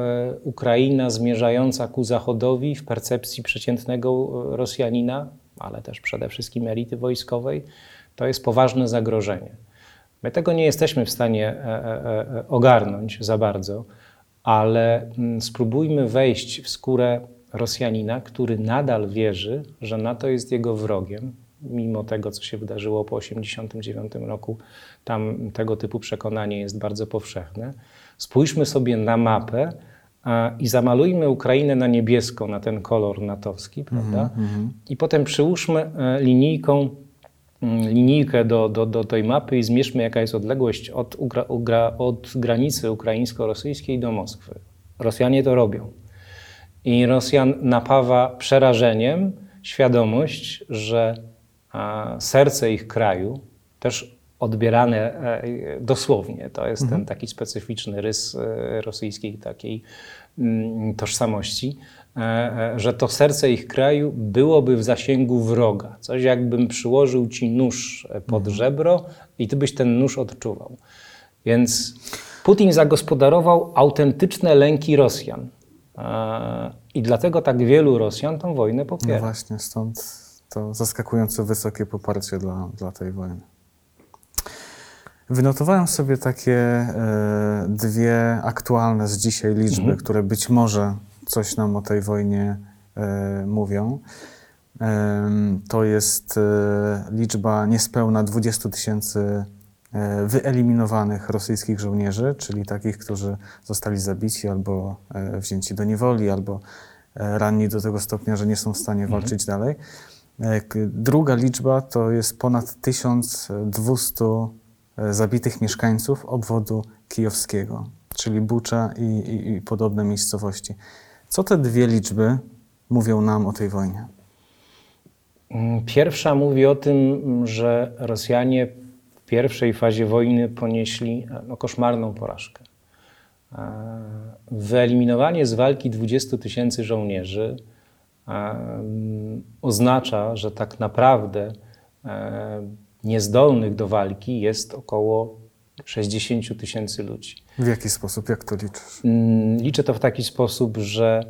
Ukraina zmierzająca ku Zachodowi w percepcji przeciętnego Rosjanina, ale też przede wszystkim elity wojskowej, to jest poważne zagrożenie. My tego nie jesteśmy w stanie e, e, e, ogarnąć za bardzo, ale mm, spróbujmy wejść w skórę Rosjanina, który nadal wierzy, że NATO jest jego wrogiem, mimo tego, co się wydarzyło po 1989 roku. Tam tego typu przekonanie jest bardzo powszechne. Spójrzmy sobie na mapę i zamalujmy Ukrainę na niebiesko, na ten kolor natowski, prawda? Mm -hmm. I potem przyłóżmy linijką linijkę do, do, do tej mapy i zmierzmy, jaka jest odległość od, od granicy ukraińsko-rosyjskiej do Moskwy. Rosjanie to robią. I Rosjan napawa przerażeniem świadomość, że serce ich kraju, też odbierane e, dosłownie, to jest mhm. ten taki specyficzny rys e, rosyjskiej takiej mm, tożsamości, że to serce ich kraju byłoby w zasięgu wroga. Coś jakbym przyłożył ci nóż pod mhm. żebro i ty byś ten nóż odczuwał. Więc Putin zagospodarował autentyczne lęki Rosjan. E, I dlatego tak wielu Rosjan tą wojnę popiera. No właśnie, stąd to zaskakująco wysokie poparcie dla, dla tej wojny. Wynotowałem sobie takie e, dwie aktualne z dzisiaj liczby, mhm. które być może coś nam o tej wojnie e, mówią. E, to jest e, liczba niespełna 20 tysięcy wyeliminowanych rosyjskich żołnierzy, czyli takich, którzy zostali zabici albo wzięci do niewoli, albo ranni do tego stopnia, że nie są w stanie mhm. walczyć dalej. Druga liczba to jest ponad 1200 zabitych mieszkańców obwodu kijowskiego, czyli Bucza i, i, i podobne miejscowości. Co te dwie liczby mówią nam o tej wojnie? Mm, pierwsza mówi o tym, że Rosjanie w pierwszej fazie wojny ponieśli no, koszmarną porażkę. E, wyeliminowanie z walki 20 tysięcy żołnierzy e, oznacza, że tak naprawdę e, niezdolnych do walki jest około 60 tysięcy ludzi. W jaki sposób? Jak to liczysz? Mm, liczę to w taki sposób, że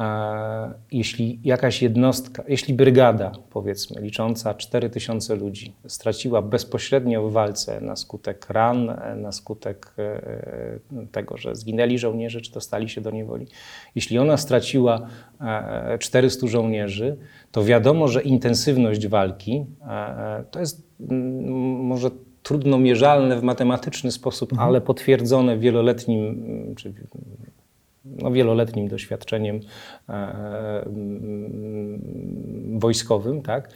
e, jeśli jakaś jednostka, jeśli brygada, powiedzmy, licząca 4 tysiące ludzi, straciła bezpośrednio w walce na skutek ran, na skutek e, tego, że zginęli żołnierze, czy dostali się do niewoli, jeśli ona straciła e, 400 żołnierzy, to wiadomo, że intensywność walki e, to jest mm, może trudno mierzalne w matematyczny sposób, mhm. ale potwierdzone wieloletnim, czy no, wieloletnim doświadczeniem e, mm, wojskowym, tak,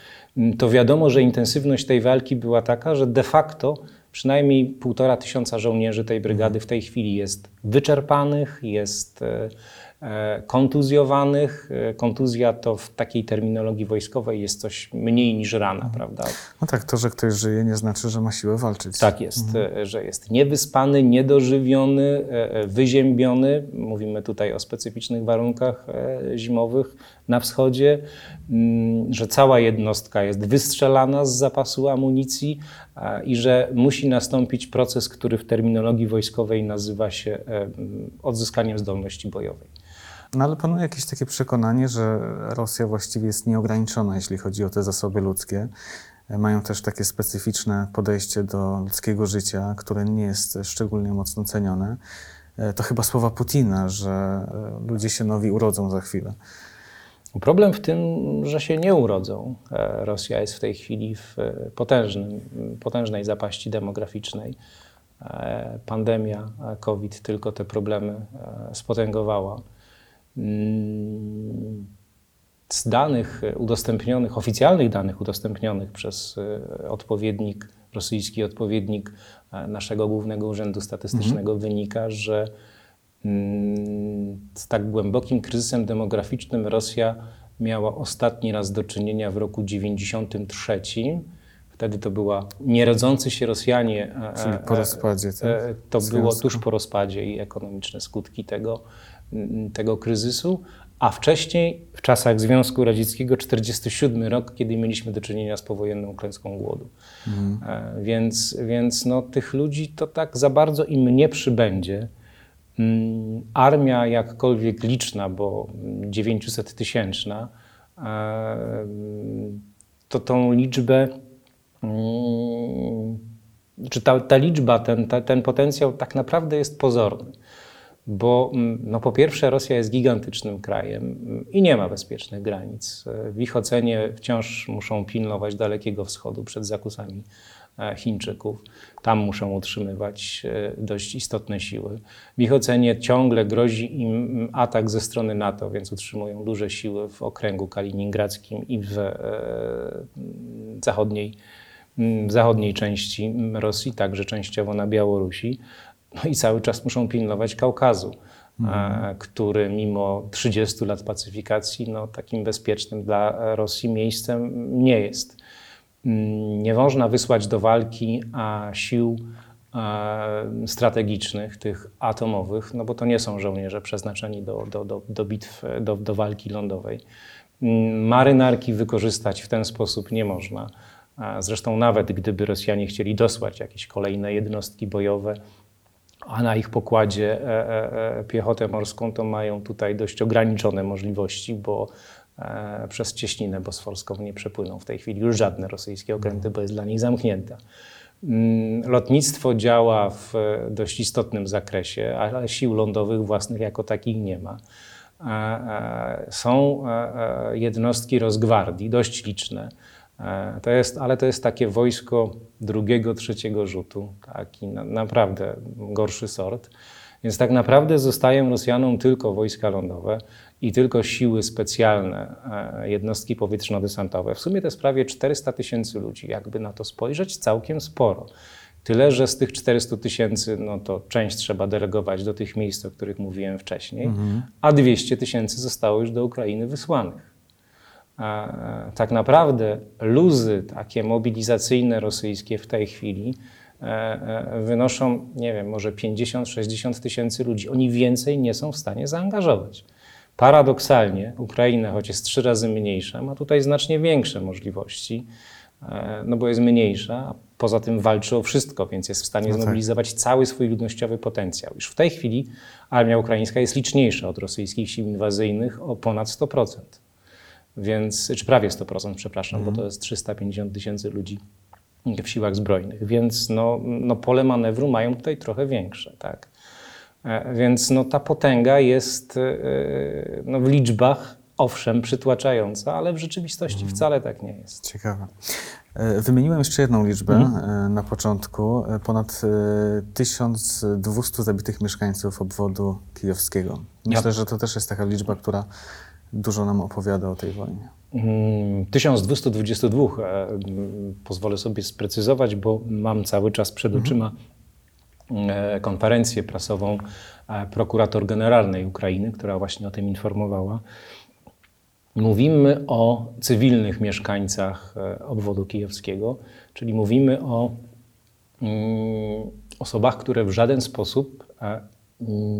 to wiadomo, że intensywność tej walki była taka, że de facto przynajmniej półtora tysiąca żołnierzy tej brygady mhm. w tej chwili jest wyczerpanych, jest e, E, kontuzjowanych. E, kontuzja to w takiej terminologii wojskowej jest coś mniej niż rana, mhm. prawda? No tak, to, że ktoś żyje nie znaczy, że ma siłę walczyć. Tak jest, mhm. E, że jest niewyspany, niedożywiony, wyziębiony. Mówimy tutaj o specyficznych warunkach zimowych na wschodzie, mm, że cała jednostka jest wystrzelana z zapasu amunicji i że musi nastąpić proces, który w terminologii wojskowej nazywa się odzyskaniem zdolności bojowej. No ale panuje jakieś takie przekonanie, że Rosja właściwie jest nieograniczona, jeśli chodzi o te zasoby ludzkie. Mają też takie specyficzne podejście do ludzkiego życia, które nie jest szczególnie mocno cenione. E, to chyba słowa Putina, że e, ludzie się nowi urodzą za chwilę. Problem w tym, że się nie urodzą. E, Rosja jest w tej chwili w potężnym, potężnej zapaści demograficznej. Pandemia COVID tylko te problemy spotęgowała. Mm, z danych udostępnionych, oficjalnych danych udostępnionych przez e, odpowiednik, rosyjski odpowiednik e, naszego Głównego Urzędu Statystycznego mhm. wynika, że mm, z tak głębokim kryzysem demograficznym Rosja miała ostatni raz do czynienia w roku 93. Wtedy to była nierodzący się Rosjanie. E, Czyli po rozpadzie. Tak? To było tuż po rozpadzie i ekonomiczne skutki tego tego kryzysu, a wcześniej, w czasach Związku Radzieckiego, 47 rok, kiedy mieliśmy do czynienia z powojenną klęską głodu. Mhm. Więc, więc no, tych ludzi to tak za bardzo im nie przybędzie. Mm, armia jakkolwiek liczna, bo 900 tysięczna, e, to tą liczbę, mm, czy ta, ta liczba, ten, ta, ten potencjał tak naprawdę jest pozorny. Bo mm, no po pierwsze Rosja jest gigantycznym krajem i nie ma bezpiecznych granic. W ich ocenie wciąż muszą pilnować Dalekiego Wschodu przed zakusami E, Chińczyków. Tam muszą utrzymywać e, dość istotne siły. W ich ocenie ciągle grozi im atak ze strony NATO, więc utrzymują duże siły w okręgu kaliningradzkim i w e, zachodniej, zachodniej części Rosji, także częściowo na Białorusi. No i cały czas muszą pilnować Kaukazu. Mhm. który mimo 30 lat pacyfikacji, no, takim bezpiecznym dla Rosji miejscem nie jest. Mm, nie można wysłać do walki sił strategicznych, tych atomowych, no bo to nie są żołnierze przeznaczeni do, do, do, do bitw, do, do walki lądowej. Mm, marynarki wykorzystać w ten sposób nie można. Zresztą nawet gdyby Rosjanie chcieli dosłać jakieś kolejne jednostki bojowe, a na ich pokładzie e, e, e, piechotę morską, to mają tutaj dość ograniczone możliwości, bo przez cieśninę bosforską nie przepłyną w tej chwili już żadne rosyjskie okręty, bo jest dla nich zamknięta. Mm, lotnictwo działa w dość istotnym zakresie, ale sił lądowych własnych jako takich nie ma. Są jednostki rozgwardii, dość liczne. To jest, ale to jest takie wojsko drugiego, trzeciego rzutu, taki na, naprawdę gorszy sort. Więc tak naprawdę zostają Rosjanom tylko wojska lądowe i tylko siły specjalne, e, jednostki powietrzno-desantowe. W sumie to jest prawie 400 tysięcy ludzi. Jakby na to spojrzeć, całkiem sporo. Tyle, że z tych 400 tysięcy, no to część trzeba delegować do tych miejsc, o których mówiłem wcześniej, mhm. a 200 tysięcy zostało już do Ukrainy wysłanych. E, tak naprawdę luzy takie mobilizacyjne rosyjskie w tej chwili e, wynoszą, nie wiem, może 50-60 tysięcy ludzi. Oni więcej nie są w stanie zaangażować. Paradoksalnie Ukraina, choć jest trzy razy mniejsza, ma tutaj znacznie większe możliwości, e, no bo jest mniejsza, a poza tym walczy o wszystko, więc jest w stanie no tak. zmobilizować cały swój ludnościowy potencjał. Już w tej chwili armia ukraińska jest liczniejsza od rosyjskich sił inwazyjnych o ponad 100%. Więc, czy prawie 100%, przepraszam, bo to jest 350 tysięcy ludzi w siłach zbrojnych. Więc no, no pole manewru mają tutaj trochę większe. Tak? E, więc no, ta potęga jest e, no, w liczbach owszem przytłaczająca, ale w rzeczywistości mhm. wcale tak nie jest. Ciekawe. E, wymieniłem jeszcze jedną liczbę mhm. na początku. Ponad 1200 zabitych mieszkańców obwodu kijowskiego. Myślę, ja. że to też jest taka liczba, która dużo nam opowiada o tej wojnie. 1222. Mm, pozwolę sobie sprecyzować, bo mam cały czas przed mhm. oczyma E, konferencję prasową e, prokurator generalnej Ukrainy, która właśnie o tym informowała. Mówimy o cywilnych mieszkańcach e, obwodu kijowskiego, czyli mówimy o mm, osobach, które w żaden sposób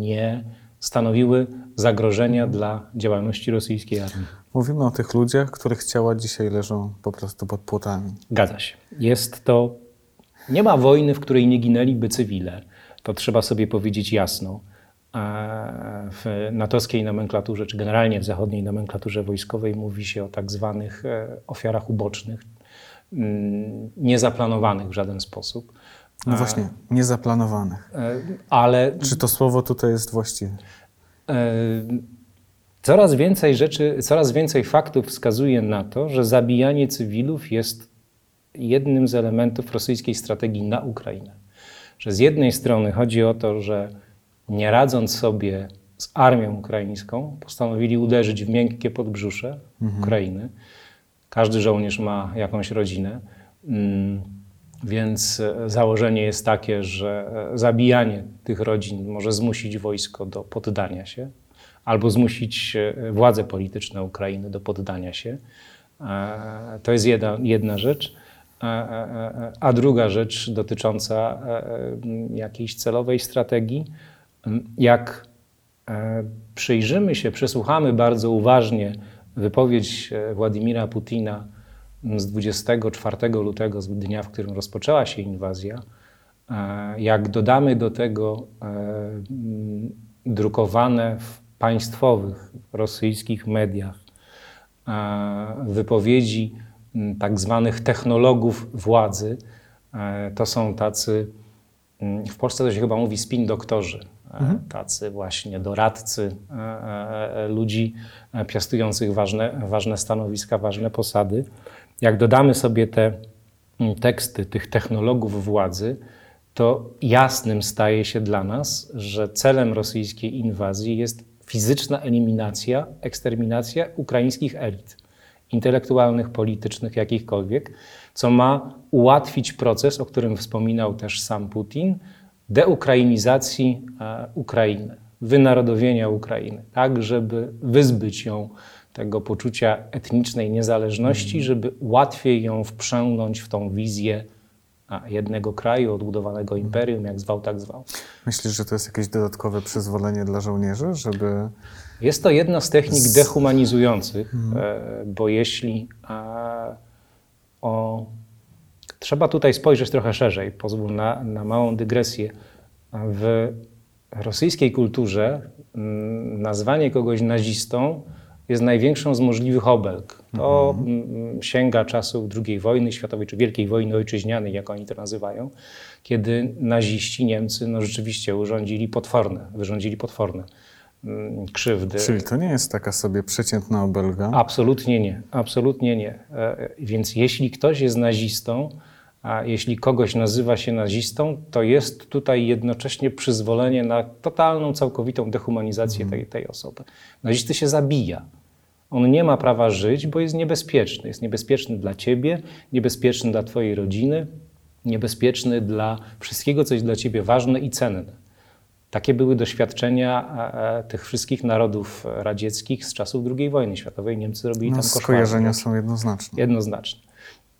nie stanowiły zagrożenia dla działalności rosyjskiej armii. Mówimy o tych ludziach, których ciała dzisiaj leżą po prostu pod płotami. Zgadza się. Jest to nie ma wojny, w której nie ginęliby cywile. To trzeba sobie powiedzieć jasno. W natowskiej nomenklaturze, czy generalnie w zachodniej nomenklaturze wojskowej mówi się o tak zwanych e, ofiarach ubocznych, mm, niezaplanowanych w żaden sposób. No właśnie, niezaplanowanych. E, ale. Czy to słowo tutaj jest właściwe? E, coraz więcej rzeczy, coraz więcej faktów wskazuje na to, że zabijanie cywilów jest jednym z elementów rosyjskiej strategii na Ukrainę. Że z jednej strony chodzi o to, że nie radząc sobie z armią ukraińską, postanowili uderzyć w miękkie podbrzusze mhm. Ukrainy. Każdy żołnierz ma jakąś rodzinę, mm, więc e, założenie jest takie, że e, zabijanie tych rodzin może zmusić wojsko do poddania się, albo zmusić e, władze polityczne Ukrainy do poddania się. To jest jedna, jedna rzecz. A druga rzecz dotycząca jakiejś celowej strategii, jak przyjrzymy się, przesłuchamy bardzo uważnie wypowiedź Władimira Putina z 24 lutego, z dnia, w którym rozpoczęła się inwazja, e, jak dodamy do tego drukowane w państwowych rosyjskich mediach wypowiedzi tak zwanych technologów władzy, to są tacy, w Polsce to się chyba mówi spin doktorzy, mhm. tacy właśnie doradcy e, e, e, ludzi piastujących ważne, ważne stanowiska, ważne posady. Jak dodamy sobie te mm, teksty tych technologów władzy, to jasnym staje się dla nas, że celem rosyjskiej inwazji jest fizyczna eliminacja, eksterminacja ukraińskich elit intelektualnych, politycznych, jakichkolwiek, co ma ułatwić proces, o którym wspominał też sam Putin, deukrainizacji e, Ukrainy, wynarodowienia Ukrainy, tak, żeby wyzbyć ją tego poczucia etnicznej niezależności, mhm. żeby łatwiej ją wprzęgnąć w tą wizję jednego kraju, odbudowanego mhm. imperium, jak zwał, tak zwał. Myślisz, że to jest jakieś dodatkowe przyzwolenie dla żołnierzy, żeby. Jest to jedna z technik dehumanizujących, mhm. E, bo jeśli o Trzeba tutaj spojrzeć trochę szerzej, pozwól na, na małą dygresję. W rosyjskiej kulturze mm, nazwanie kogoś nazistą jest największą z możliwych obelg. To mhm. sięga czasów II wojny światowej, czy Wielkiej Wojny Ojczyźnianej, jak oni to nazywają, kiedy naziści Niemcy no, rzeczywiście urządzili potworne, wyrządzili potworne Mm, krzywdy. Czyli to nie jest taka sobie przeciętna obelga? Absolutnie nie, absolutnie nie. E, więc jeśli ktoś jest nazistą, a jeśli kogoś nazywa się nazistą, to jest tutaj jednocześnie przyzwolenie na totalną, całkowitą dehumanizację mhm. tej, tej osoby. Nazisty się zabija. On nie ma prawa żyć, bo jest niebezpieczny. Jest niebezpieczny dla ciebie, niebezpieczny dla twojej rodziny, niebezpieczny dla wszystkiego, co jest dla ciebie ważne i cenne. Takie były doświadczenia e, e, tych wszystkich narodów radzieckich z czasów II wojny światowej. Niemcy robili no, tam koszmary. Skojarzenia są jednoznaczne. Jednoznaczne.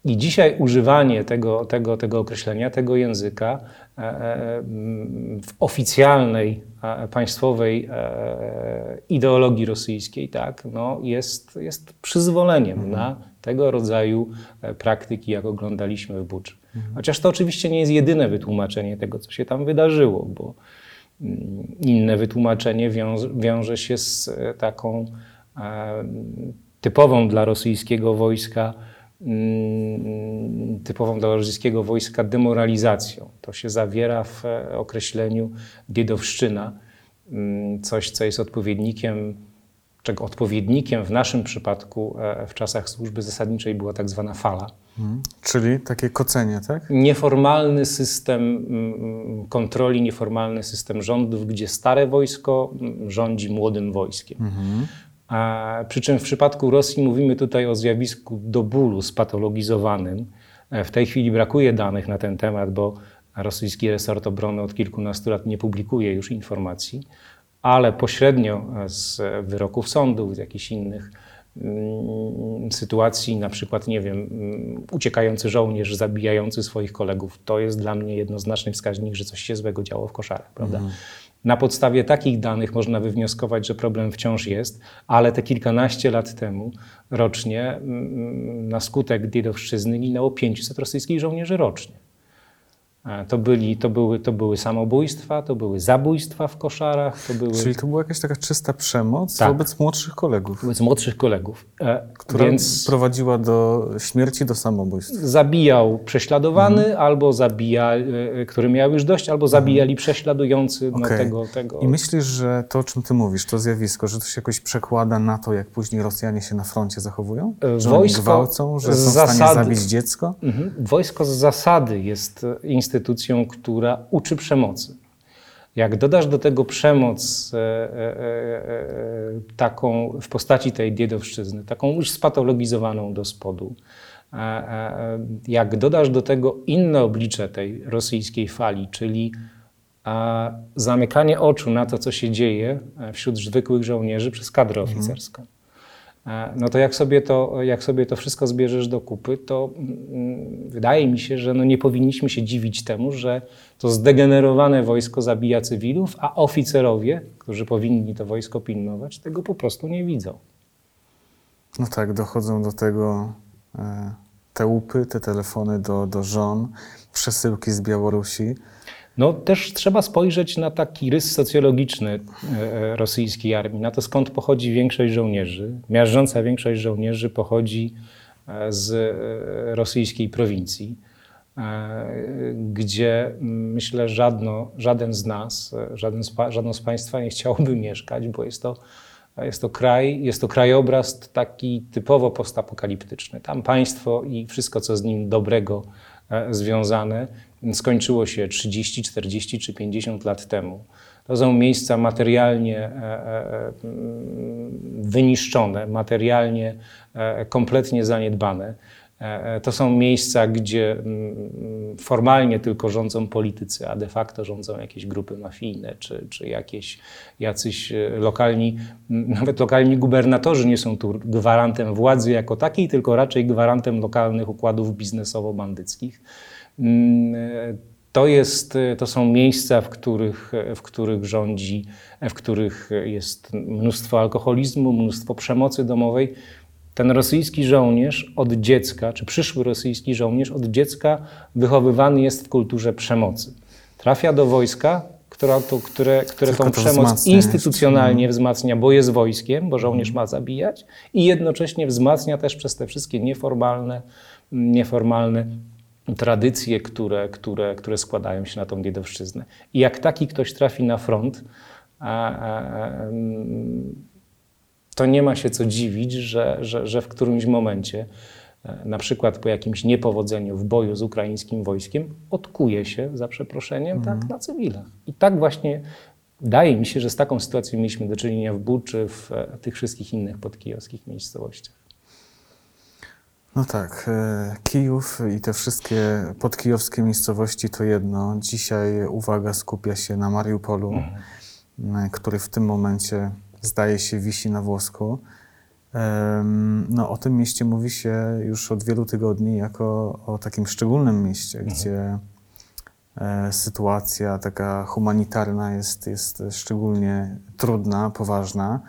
I dzisiaj używanie tego, tego, tego określenia, tego języka e, w oficjalnej państwowej ideologii rosyjskiej tak, no jest, jest przyzwoleniem mhm. na tego rodzaju praktyki, jak oglądaliśmy w Buczy. Mhm. Chociaż to oczywiście nie jest jedyne wytłumaczenie tego, co się tam wydarzyło, bo inne wytłumaczenie wiąże, wiąże się z e, taką e, typową dla rosyjskiego wojska, mm, typową dla rosyjskiego wojska demoralizacją. To się zawiera w e, określeniu diedowszczyna, mm, coś, co jest odpowiednikiem czego odpowiednikiem w naszym przypadku e, w czasach służby zasadniczej była tak zwana fala. Hmm. Czyli takie kocenie, tak? Nieformalny system mm, kontroli, nieformalny system rządów, gdzie stare wojsko mm, rządzi młodym wojskiem. Mhm. A, przy czym w przypadku Rosji mówimy tutaj o zjawisku do bólu spatologizowanym. E, w tej chwili brakuje danych na ten temat, bo rosyjski resort obrony od kilkunastu lat nie publikuje już informacji ale pośrednio z wyroków sądów, z jakichś innych mm, sytuacji, na przykład, nie wiem, mm, uciekający żołnierz zabijający swoich kolegów, to jest dla mnie jednoznaczny wskaźnik, że coś się złego działo w koszarach, prawda? Mhm. Na podstawie takich danych można wywnioskować, że problem wciąż jest, ale te kilkanaście lat temu rocznie mm, na skutek diedowszczyzny ginęło 500 rosyjskich żołnierzy rocznie. E, to, byli, to, były, to były samobójstwa, to były zabójstwa w koszarach. To były... Czyli to była jakaś taka czysta przemoc tak. wobec młodszych kolegów. Wobec młodszych kolegów. E, która Więc prowadziła do śmierci, do samobójstw. Zabijał prześladowany, mhm. albo zabija, e, który miał już dość, albo zabijali mhm. prześladujący okay. no, tego, tego. I myślisz, że to, o czym ty mówisz, to zjawisko, że to się jakoś przekłada na to, jak później Rosjanie się na froncie zachowują? Że Wojsko gwałcą, że są zasady, w stanie zabić dziecko? Mhm. Wojsko z zasady jest instytucją, instytucją, która uczy przemocy. Jak dodasz do tego przemoc e, e, e, taką w postaci tej diedowszczyzny, taką już spatologizowaną do spodu, jak dodasz do tego inne oblicze tej rosyjskiej fali, czyli zamykanie oczu na to, co się dzieje wśród zwykłych żołnierzy przez kadrę mhm. oficerską, E, no to jak sobie to, jak sobie to wszystko zbierzesz do kupy, to mm, wydaje mi się, że no nie powinniśmy się dziwić temu, że to zdegenerowane wojsko zabija cywilów, a oficerowie, którzy powinni to wojsko pilnować, tego po prostu nie widzą. No tak, dochodzą do tego e, te łupy, te telefony do, do żon, przesyłki z Białorusi. No też trzeba spojrzeć na taki rys socjologiczny e, e, rosyjskiej armii, na to skąd pochodzi większość żołnierzy. Miażdżąca większość żołnierzy pochodzi e, z rosyjskiej prowincji, gdzie myślę żadno, żaden z nas, żaden z, żadno z Państwa nie chciałoby mieszkać, bo jest to, jest to kraj, jest to krajobraz taki typowo postapokaliptyczny. Tam państwo i wszystko, co z nim dobrego związane, skończyło się 30, 40 czy 50 lat temu. To są miejsca materialnie e, e, wyniszczone, materialnie e, kompletnie zaniedbane. To są miejsca, gdzie formalnie tylko rządzą politycy, a de facto rządzą jakieś grupy mafijne, czy, czy jakieś jacyś lokalni, nawet lokalni gubernatorzy nie są tu gwarantem władzy jako takiej, tylko raczej gwarantem lokalnych układów biznesowo-bandyckich. Mm, to, jest, to są miejsca, w których, w których rządzi, w których jest mnóstwo alkoholizmu, mnóstwo przemocy domowej. Ten rosyjski żołnierz od dziecka, czy przyszły rosyjski żołnierz od dziecka wychowywany jest w kulturze przemocy. Trafia do wojska, która to, które, które tą przemoc instytucjonalnie wzmacnia, bo jest wojskiem, bo żołnierz ma zabijać, i jednocześnie wzmacnia też przez te wszystkie nieformalne, nieformalne tradycje, które, które, które składają się na tą dziedowszczyznę. I jak taki ktoś trafi na front, to nie ma się co dziwić, że, że, że w którymś momencie, e, na przykład po jakimś niepowodzeniu w boju z ukraińskim wojskiem, odkuje się, za przeproszeniem, mhm. tak, na cywilach. I tak właśnie wydaje mi się, że z taką sytuacją mieliśmy do czynienia w Buczy, w e, tych wszystkich innych podkijowskich miejscowościach. No tak, e, Kijów i te wszystkie podkijowskie miejscowości to jedno. Dzisiaj uwaga skupia się na Mariupolu, mhm. który w tym momencie zdaje się wisi na włosku. No, o tym mieście mówi się już od wielu tygodni jako o takim szczególnym mieście, mhm. gdzie e, sytuacja taka humanitarna jest, jest szczególnie trudna, poważna.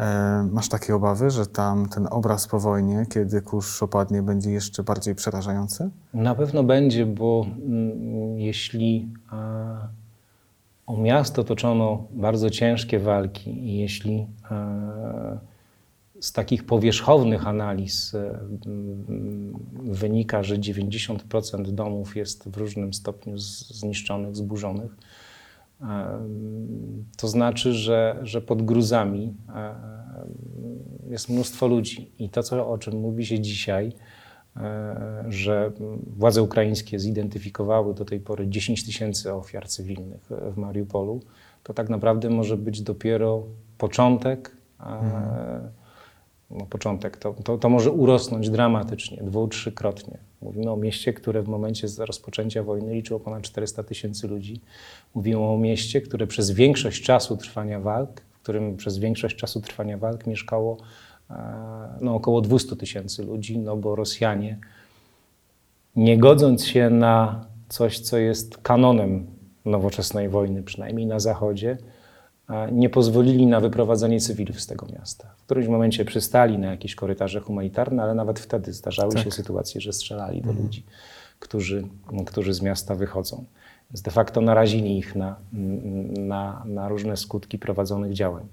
E, masz takie obawy, że tam ten obraz po wojnie, kiedy kurz opadnie, będzie jeszcze bardziej przerażający? Na pewno będzie, bo mm, jeśli o miasto toczono bardzo ciężkie walki i jeśli z takich powierzchownych analiz e, wynika, że 90% domów jest w różnym stopniu zniszczonych, zburzonych, to znaczy, że, że pod gruzami jest mnóstwo ludzi. I to, co, o czym mówi się dzisiaj, że władze ukraińskie zidentyfikowały do tej pory 10 tysięcy ofiar cywilnych w Mariupolu, to tak naprawdę może być dopiero początek. Mhm no, początek, to, to, to, może urosnąć dramatycznie, dwu, trzykrotnie. Mówimy o mieście, które w momencie rozpoczęcia wojny liczyło ponad 400 tysięcy ludzi. Mówimy o mieście, które przez większość czasu trwania walk, w którym przez większość czasu trwania walk mieszkało e, no, około 200 tysięcy ludzi, no bo Rosjanie, nie godząc się na coś, co jest kanonem nowoczesnej wojny, przynajmniej na Zachodzie, nie pozwolili na wyprowadzenie cywilów z tego miasta. W którymś momencie przystali na jakieś korytarze humanitarne, ale nawet wtedy zdarzały tak. się sytuacje, że strzelali do mhm. ludzi, którzy, którzy z miasta wychodzą. Więc de facto narazili ich na, na, na różne skutki prowadzonych działań.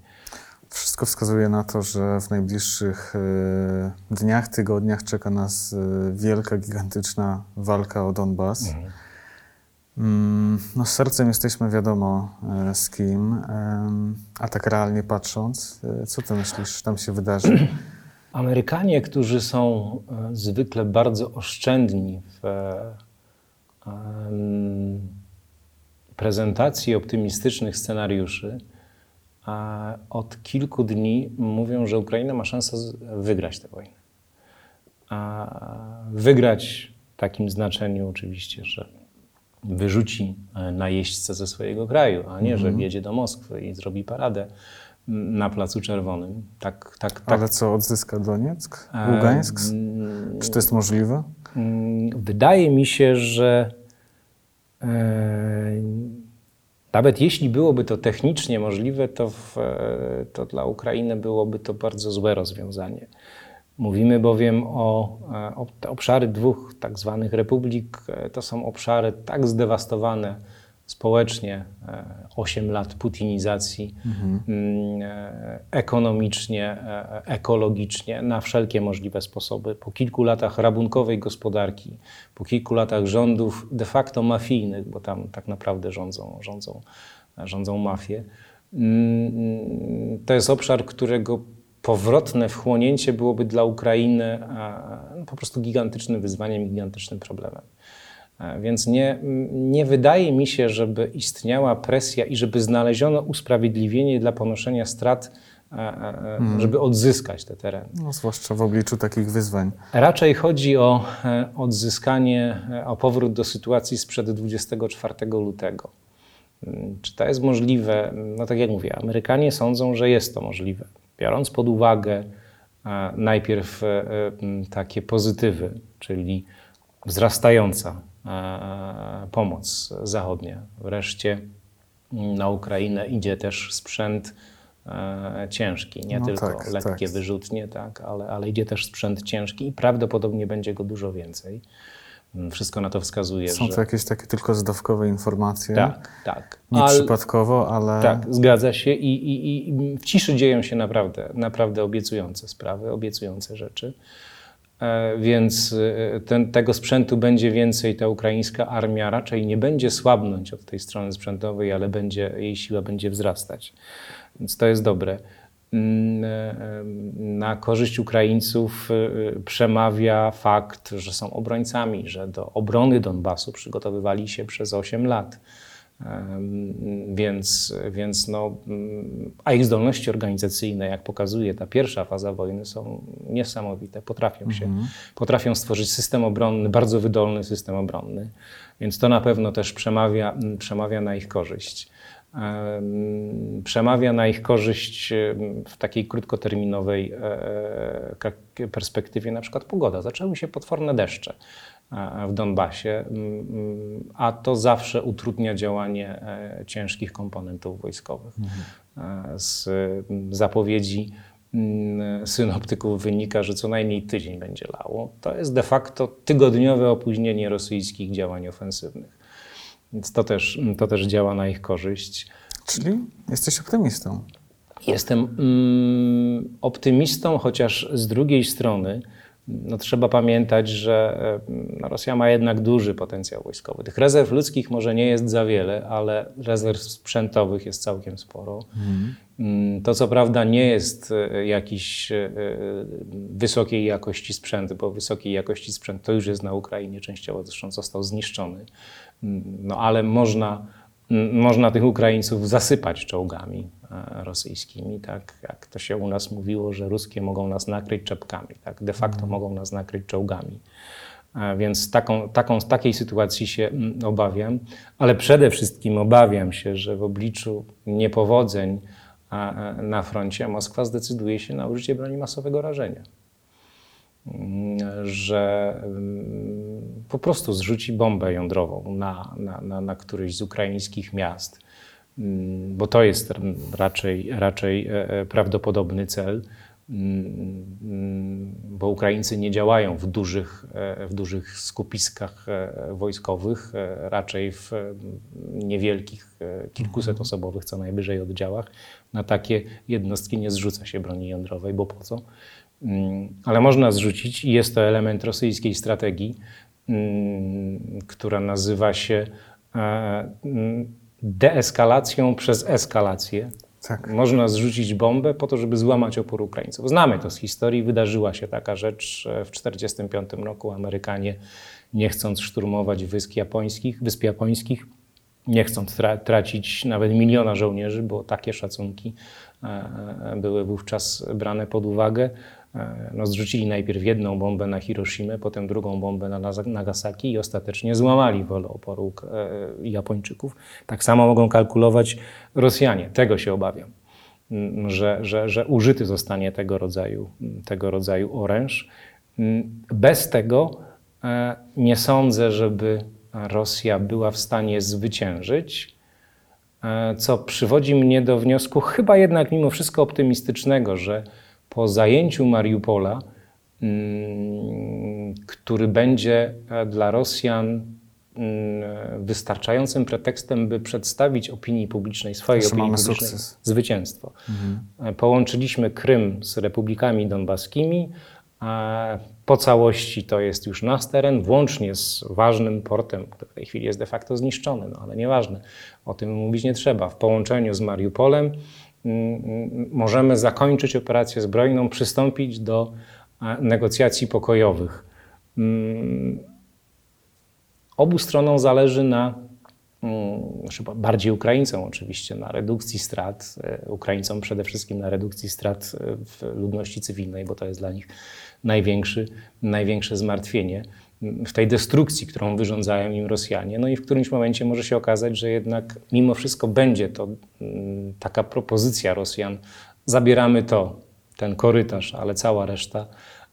Wszystko wskazuje na to, że w najbliższych e, dniach, tygodniach czeka nas e, wielka, gigantyczna walka o Donbas. Mhm. Mm, no, z sercem jesteśmy wiadomo e, z kim, a tak realnie patrząc, e, co ty myślisz, tam się wydarzy? Amerykanie, którzy są e, zwykle bardzo oszczędni w prezentacji optymistycznych scenariuszy, od kilku dni mówią, że Ukraina ma szansę wygrać tę wojnę. Wygrać w takim znaczeniu oczywiście, że wyrzuci e, najeźdźcę ze swojego kraju, a nie, że mhm. jedzie do Moskwy i zrobi paradę na Placu Czerwonym. Tak, tak, tak. Ale co, odzyska Donieck? Ługańsk? Czy to jest możliwe? Wydaje mi się, że e, nawet jeśli byłoby to technicznie możliwe, to, w, e, to dla Ukrainy byłoby to bardzo złe rozwiązanie. Mówimy bowiem o, e, o obszary dwóch tak zwanych republik. E, to są obszary tak zdewastowane społecznie, 8 lat putinizacji, mhm. ekonomicznie, ekologicznie, na wszelkie możliwe sposoby. Po kilku latach rabunkowej gospodarki, po kilku latach rządów de facto mafijnych, bo tam tak naprawdę rządzą, rządzą, rządzą mafie. Mm, to jest obszar, którego powrotne wchłonięcie byłoby dla Ukrainy po prostu gigantycznym wyzwaniem, gigantycznym problemem. Więc nie, nie wydaje mi się, żeby istniała presja i żeby znaleziono usprawiedliwienie dla ponoszenia strat, hmm. żeby odzyskać te tereny. No, zwłaszcza w obliczu takich wyzwań. Raczej chodzi o e, odzyskanie, e, o powrót do sytuacji sprzed 24 lutego. Hmm, czy to jest możliwe? No tak jak mówię, Amerykanie sądzą, że jest to możliwe biorąc pod uwagę e, najpierw e, takie pozytywy, czyli wzrastająca e, pomoc zachodnia. Wreszcie na Ukrainę idzie też sprzęt ciężki, nie no tylko tak, lekkie tak. wyrzutnie, tak, ale, ale idzie też sprzęt ciężki i prawdopodobnie będzie go dużo więcej. Wszystko na to wskazuje. Są że... to jakieś takie tylko zdawkowe informacje. Tak, tak. Nie ale... przypadkowo, ale. Tak, zgadza się I, i, i w ciszy dzieją się naprawdę, naprawdę obiecujące sprawy, obiecujące rzeczy. E, więc e, ten, tego sprzętu będzie więcej. Ta ukraińska armia raczej nie będzie słabnąć od tej strony sprzętowej, ale będzie, jej siła będzie wzrastać. Więc to jest dobre. Mm, e, na korzyść Ukraińców e, przemawia fakt, że są obrońcami, że do obrony Donbasu przygotowywali się przez 8 lat. Więc, więc no, mm, a ich zdolności organizacyjne, jak pokazuje ta pierwsza faza wojny, są niesamowite. Potrafią się, mhm. potrafią stworzyć system obronny, bardzo wydolny system obronny. Więc to na pewno też przemawia, przemawia na ich korzyść przemawia na ich korzyść w takiej krótkoterminowej e, perspektywie, na przykład pogoda. Zaczęły się potworne deszcze e, w Donbasie, a to zawsze utrudnia działanie e, ciężkich komponentów wojskowych. Mhm. Z zapowiedzi synoptyków wynika, że co najmniej tydzień będzie lało. To jest de facto tygodniowe opóźnienie rosyjskich działań ofensywnych. Więc to też, to też działa na ich korzyść. Czyli jesteś optymistą? Jestem mm, optymistą, chociaż z drugiej strony no, trzeba pamiętać, że no, Rosja ma jednak duży potencjał wojskowy. Tych rezerw ludzkich może nie jest za wiele, ale rezerw sprzętowych jest całkiem sporo. Mhm. To co prawda nie jest e, jakiś e, wysokiej jakości sprzęt, bo wysokiej jakości sprzęt to już jest na Ukrainie, częściowo zresztą został zniszczony. No ale można, można tych Ukraińców zasypać czołgami e, rosyjskimi, tak? Jak to się u nas mówiło, że ruskie mogą nas nakryć czepkami, tak? De facto mm. mogą nas nakryć czołgami. E, więc taką, taką, takiej sytuacji się obawiam, ale przede wszystkim obawiam się, że w obliczu niepowodzeń na froncie Moskwa zdecyduje się na użycie broni masowego rażenia. Że mm, po prostu zrzuci bombę jądrową na, na, na, na któryś z ukraińskich miast, mm, bo to jest raczej, raczej e, e, prawdopodobny cel, mm, bo Ukraińcy nie działają w dużych, e, w dużych skupiskach wojskowych, raczej w niewielkich, kilkuset osobowych co najwyżej oddziałach. Na takie jednostki nie zrzuca się broni jądrowej, bo po co? Mm, ale można zrzucić, i jest to element rosyjskiej strategii, mm, która nazywa się mm, deeskalacją przez eskalację. Tak. Można zrzucić bombę po to, żeby złamać opór Ukraińców. Znamy to z historii. Wydarzyła się taka rzecz e, w 1945 roku. Amerykanie, nie chcąc szturmować wysp japońskich, wysp japońskich nie chcąc tra tracić nawet miliona żołnierzy, bo takie szacunki e, były wówczas brane pod uwagę, E, no, zrzucili najpierw jedną bombę na Hiroshimę, potem drugą bombę na Nagasaki i ostatecznie złamali wolę oporu e, Japończyków. Tak samo mogą kalkulować Rosjanie. Tego się obawiam. że, że, że użyty zostanie tego rodzaju, tego rodzaju oręż. Bez tego e, nie sądzę, żeby Rosja była w stanie zwyciężyć, e, co przywodzi mnie do wniosku, chyba jednak mimo wszystko optymistycznego, że po zajęciu Mariupola, mm, który będzie e, dla Rosjan mm, wystarczającym pretekstem, by przedstawić opinii publicznej, swojej Że opinii publicznej, sukces. zwycięstwo. E, Połączyliśmy Krym z republikami donbaskimi. a Po całości to jest już nasz teren, włącznie z ważnym portem, który w tej chwili jest de facto zniszczony, no ale nieważne, o tym mówić nie trzeba. W połączeniu z Mariupolem możemy zakończyć operację zbrojną, przystąpić do e, negocjacji pokojowych. Mm, Obu stronom zależy na, mm, znaczy bardziej Ukraińcom oczywiście, na redukcji strat, e, Ukraińcom przede wszystkim na redukcji strat e, w ludności cywilnej, bo to jest dla nich największy, największe zmartwienie w tej destrukcji, którą wyrządzają im Rosjanie. No i w którymś momencie może się okazać, że jednak mimo wszystko będzie to mm, taka propozycja Rosjan, zabieramy to, ten korytarz, ale cała reszta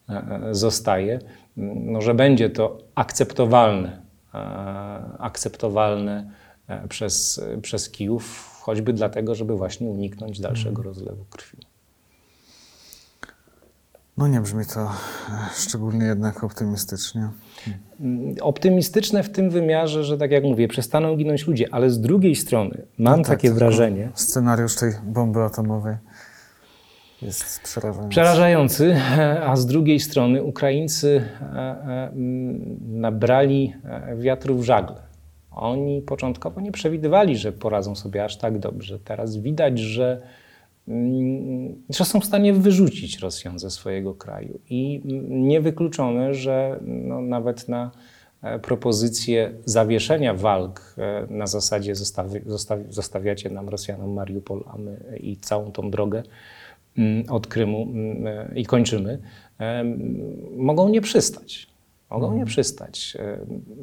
e, e, zostaje, Mm, no, że będzie to akceptowalne, e, akceptowalne przez, przez Kijów, choćby dlatego, żeby właśnie uniknąć dalszego rozlewu krwi. No nie brzmi to e, szczególnie jednak optymistycznie. Mm, Optymistyczne w tym wymiarze, że tak jak mówię, przestaną ginąć ludzie, ale z drugiej strony mam Tak, takie wrażenie, Scenariusz tej bomby atomowej jest przerażający. Przerażający, a z drugiej strony Ukraińcy e, e, nabrali e, wiatru w żagle. Oni początkowo nie przewidywali, że poradzą sobie aż tak dobrze. Teraz widać, że, że są w stanie wyrzucić Rosjan ze swojego kraju. I niewykluczone, że no, nawet na e, propozycję zawieszenia walk e, na zasadzie zostawi, zostawi, zostawiacie nam Rosjanom Mariupol a my, i całą tą drogę od Krymu e, i kończymy, mogą nie przystać. Mogą nie przystać. E,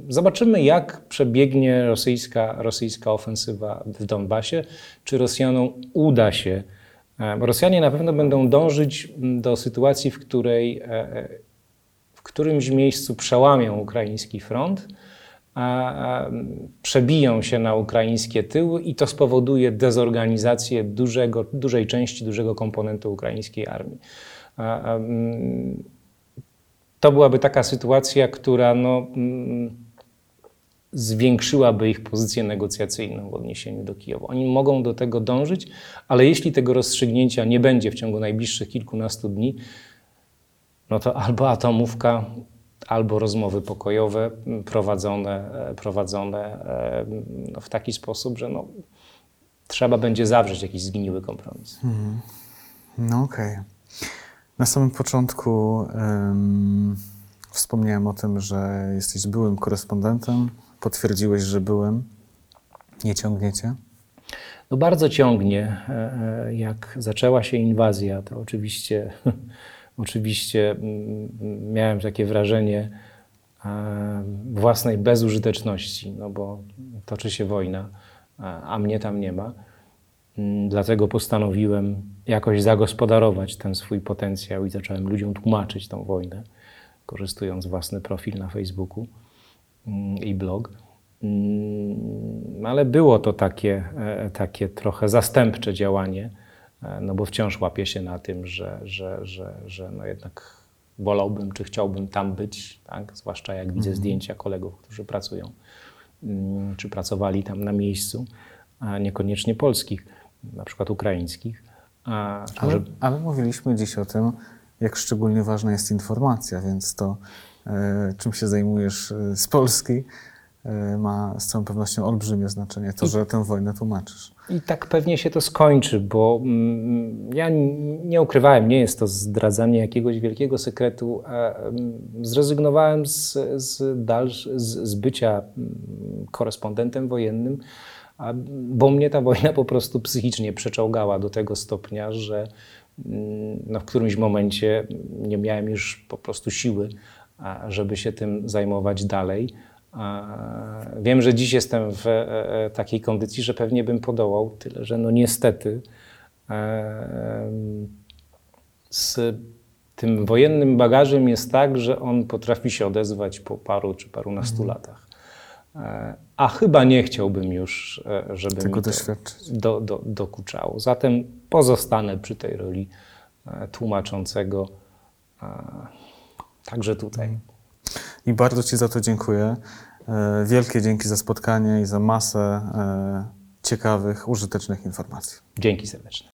Zobaczymy, jak przebiegnie rosyjska, rosyjska ofensywa w Donbasie. Czy Rosjanom uda się. E, Rosjanie na pewno będą dążyć mm, do sytuacji, w której e, e, w którymś miejscu przełamią ukraiński front, a, przebiją się na ukraińskie tyły i to spowoduje dezorganizację dużego, dużej części, dużego komponentu ukraińskiej armii. To byłaby taka sytuacja, która no, zwiększyłaby ich pozycję negocjacyjną w odniesieniu do Kijowa. Oni mogą do tego dążyć, ale jeśli tego rozstrzygnięcia nie będzie w ciągu najbliższych kilkunastu dni, no to albo atomówka, albo rozmowy pokojowe prowadzone, prowadzone e, no, w taki sposób, że no, trzeba będzie zawrzeć jakiś zgniły kompromis. No okej. Na samym początku em, wspomniałem o tym, że jesteś byłym korespondentem. Potwierdziłeś, że byłem. Nie ciągniecie? No bardzo ciągnie. E, e, Jak zaczęła się inwazja, to oczywiście, oczywiście mm, miałem takie wrażenie e, własnej bezużyteczności, no bo toczy się wojna, a mnie tam nie ma. Mm, Dlatego postanowiłem jakoś zagospodarować ten swój potencjał i zacząłem ludziom tłumaczyć tą wojnę, korzystując własny profil na Facebooku mm, i blog. Mm, Ale było to takie, e, takie trochę zastępcze działanie, e, no bo wciąż łapię się na tym, że, że, że, że no jednak wolałbym, czy chciałbym tam być, tak? zwłaszcza jak widzę zdjęcia kolegów, którzy pracują, mm, czy pracowali tam na miejscu, a niekoniecznie polskich, na przykład ukraińskich. A Ale, może, ale mówiliśmy dziś o tym, jak szczególnie ważna jest informacja, więc to, czym się zajmujesz e, z Polski, e, ma z całą pewnością olbrzymie znaczenie. To, że tę wojnę tłumaczysz. I tak pewnie się to skończy, bo mm, ja nie ukrywałem, nie jest to zdradzanie jakiegoś wielkiego sekretu. a, mm, Zrezygnowałem z, z, dalsz, z, z bycia mm, korespondentem wojennym, a, bo mnie ta wojna po prostu psychicznie przeczołgała do tego stopnia, że mm, no, w którymś momencie nie miałem już po prostu siły, żeby się tym zajmować dalej. Wiem, że dziś jestem w e, e, takiej kondycji, że pewnie bym podołał, tyle że no niestety E, Z tym wojennym bagażem jest tak, że on potrafi się odezwać po paru czy parunastu latach. E, A chyba nie chciałbym już, żeby Tego mi to do, do, dokuczało. Zatem pozostanę przy tej roli tłumaczącego także tutaj. I bardzo Ci za to dziękuję. E, Wielkie dzięki za spotkanie i za masę e, ciekawych, użytecznych informacji. Dzięki serdecznie.